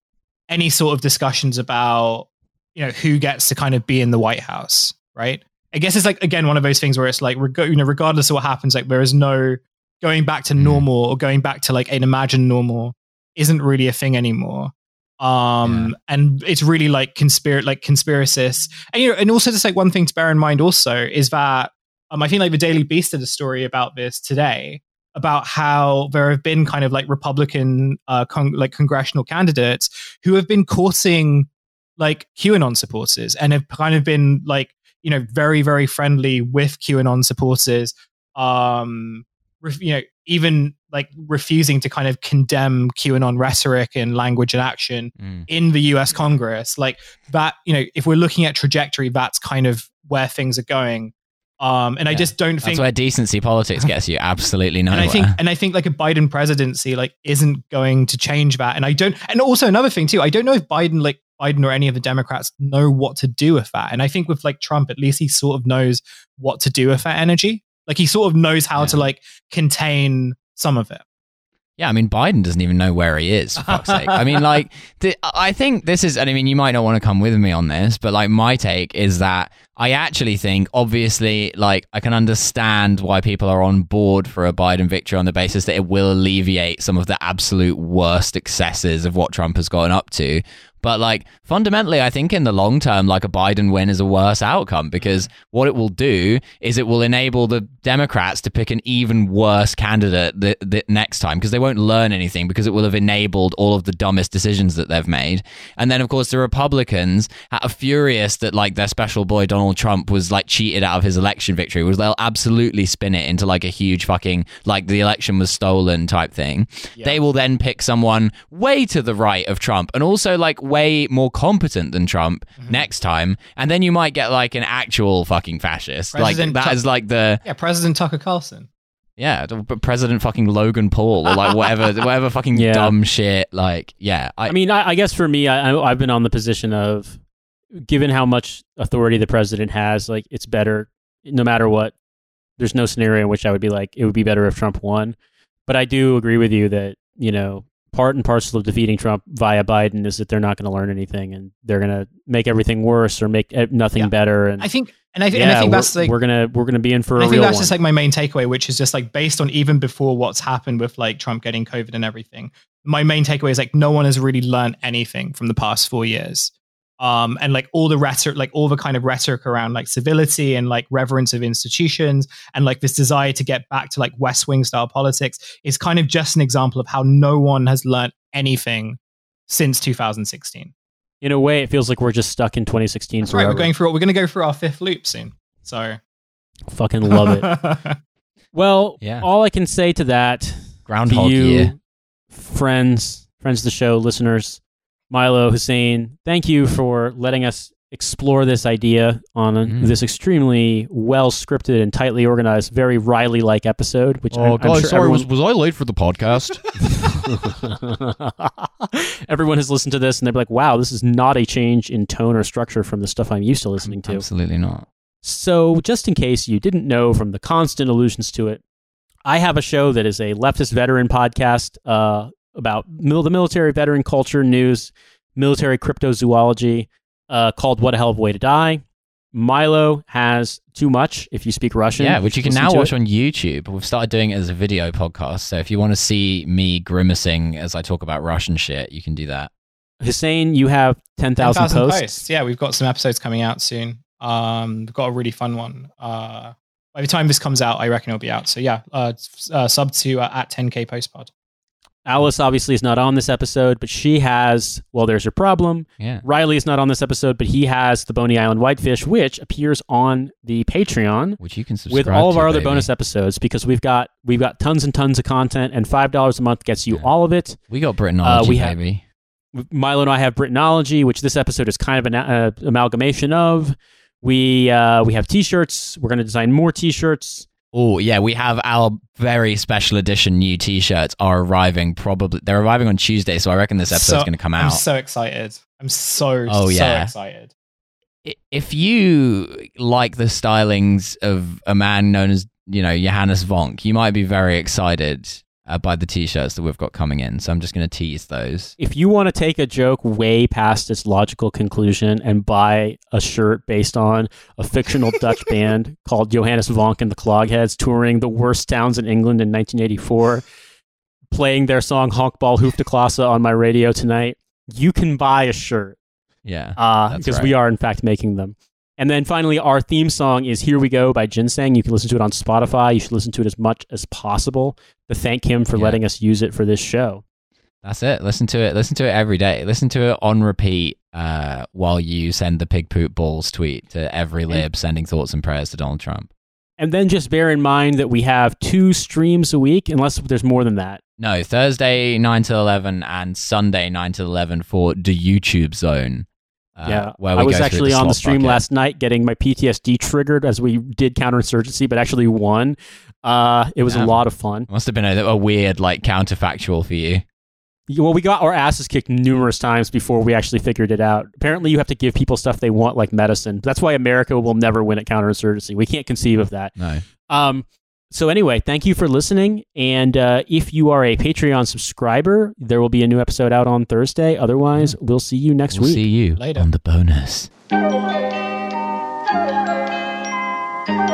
any sort of discussions about you know who gets to kind of be in the white house right i guess it's like again one of those things where it's like reg- you know regardless of what happens like there is no going back to Mm. normal or going back to like an imagined normal isn't really a thing anymore. Um and it's really like conspir like conspiracists and you know and also just like one thing to bear in mind also is that um, I think like the Daily Beast did a story about this today about how there have been kind of like Republican uh, con- like congressional candidates who have been courting like QAnon supporters and have kind of been like you know very very friendly with QAnon supporters. Um, ref- you know even like refusing to kind of condemn QAnon rhetoric and language and action Mm. in the US Congress. Like that, you know, if we're looking at trajectory, that's kind of where things are going. Um, and I just don't think That's where decency politics gets you absolutely nowhere. and I think and I think like a Biden presidency like isn't going to change that. And I don't and also another thing too, I don't know if Biden like Biden or any of the Democrats know what to do with that. And I think with like Trump, at least he sort of knows what to do with that energy. Like he sort of knows how to like contain some of it. Yeah, I mean, Biden doesn't even know where he is. For fuck's sake. I mean, like, th- I think this is, and I mean, you might not want to come with me on this, but like, my take is that I actually think, obviously, like, I can understand why people are on board for a Biden victory on the basis that it will alleviate some of the absolute worst excesses of what Trump has gotten up to. But like fundamentally, I think in the long term, like a Biden win is a worse outcome because mm. what it will do is it will enable the Democrats to pick an even worse candidate the, the next time because they won't learn anything because it will have enabled all of the dumbest decisions that they've made. And then of course the Republicans are furious that like their special boy Donald Trump was like cheated out of his election victory. Was they'll absolutely spin it into like a huge fucking like the election was stolen type thing. They will then pick someone way to the right of Trump and also like way more competent than Trump Mm-hmm. next time. And then you might get like an actual fucking fascist. President like that Trump- is like the Yeah, President Tucker Carlson. yeah, but President fucking Logan Paul or like whatever whatever fucking Yeah. dumb shit. Like yeah, I, I mean, I, I guess for me, I, I, I've been on the position of, given how much authority the president has, like it's better, no matter what. There's no scenario in which I would be like, it would be better if Trump won. But I do agree with you that you know part and parcel of defeating Trump via Biden is that they're not going to learn anything and they're going to make everything worse or make nothing Yeah. better. And I think and I, th- yeah, and I think that's like we're gonna we're gonna be in for I think that's one. just like my main takeaway, which is just like based on even before what's happened with like Trump getting COVID and everything. My main takeaway is like no one has really learned anything from the past four years. Um, and like all the rhetoric, like all the kind of rhetoric around like civility and like reverence of institutions and like this desire to get back to like West Wing style politics is kind of just an example of how no one has learned anything since 2016. in a way, it feels like we're just stuck in 2016 That's right. forever. We're going through. We're going to go through our fifth loop soon. So Fucking love it. Well, Yeah. all I can say to that, to Groundhog you, Year. friends, friends of the show, listeners, Milo Hussein, thank you for letting us explore this idea on Mhm. this extremely well scripted and tightly organized, very Riley like episode. Which I'm, I'm Oh, sure everyone, was I late for the podcast? everyone has listened to this and they're like, "Wow, this is not a change in tone or structure from the stuff I'm used to listening to." Absolutely not. So, just in case you didn't know from the constant allusions to it, I have a show that is a leftist veteran podcast uh, about mil- the military veteran culture, news, military cryptozoology uh, called What a Hell of a Way to Die. Milo has too much if you speak Russian. Yeah, which you can now watch it. on YouTube. We've started doing it as a video podcast. So if you want to see me grimacing as I talk about Russian shit, you can do that. Hussein, you have 10,000 10,000 posts. Yeah, we've got some episodes coming out soon. Um, we've got a really fun one. Uh, by the time this comes out, I reckon it'll be out. So yeah, uh, uh, sub to uh, at 10k postpod. Alice obviously is not on this episode, but she has, well, there's her problem. Yeah. Riley is not on this episode, but he has the Boney Island Whitefish, which appears on the Patreon Which you can subscribe with all of to, our other baby. bonus episodes because we've got we've got tons and tons of content, and five dollars a month gets you Yeah. all of it. We got Britainology, Uh, we have- baby. Milo and I have Britainology, which this episode is kind of an uh, amalgamation of. We uh, we have T-shirts. We're going to design more T-shirts. Oh yeah, we have our very special edition new T-shirts are arriving. Probably they're arriving on Tuesday, so I reckon this episode's So- going to come out. I'm so excited. I'm so Oh, so yeah. excited. If you like the stylings of a man known as you know Johannes Vonk, you might be very excited uh, by the T-shirts that we've got coming in. So I'm just going to tease those. If you want to take a joke way past its logical conclusion and buy a shirt based on a fictional Dutch band called Johannes Vonk and the Clogheads touring the worst towns in England in 1984, playing their song Honkball Hoofd de Klasse on my radio tonight, you can buy a shirt Yeah, uh, because right. we are, in fact, making them. And then finally, our theme song is Here We Go by Ginseng. You can listen to it on Spotify. You should listen to it as much as possible to thank him for Yeah. letting us use it for this show. that's it. Listen to it. Listen to it every day. Listen to it on repeat uh, while you send the pig poop balls tweet to every lib sending thoughts and prayers to Donald Trump. And then just bear in mind that we have two streams a week, unless there's more than that. No, Thursday nine to eleven and Sunday nine to eleven for the YouTube zone. Uh, yeah, I was actually on the stream last night getting my PTSD triggered as we did counterinsurgency, but actually won. Uh, it was a lot of fun. Must have been a, a weird like counterfactual for you. Well, we got our asses kicked numerous times before we actually figured it out. Apparently, you have to give people stuff they want, like medicine. That's why America will never win at counterinsurgency. We can't conceive of that. No. Um, so anyway, thank you for listening. And uh, if you are a Patreon subscriber, there will be a new episode out on Thursday. Otherwise, we'll see you next we'll week. see you Later. on the bonus. Thank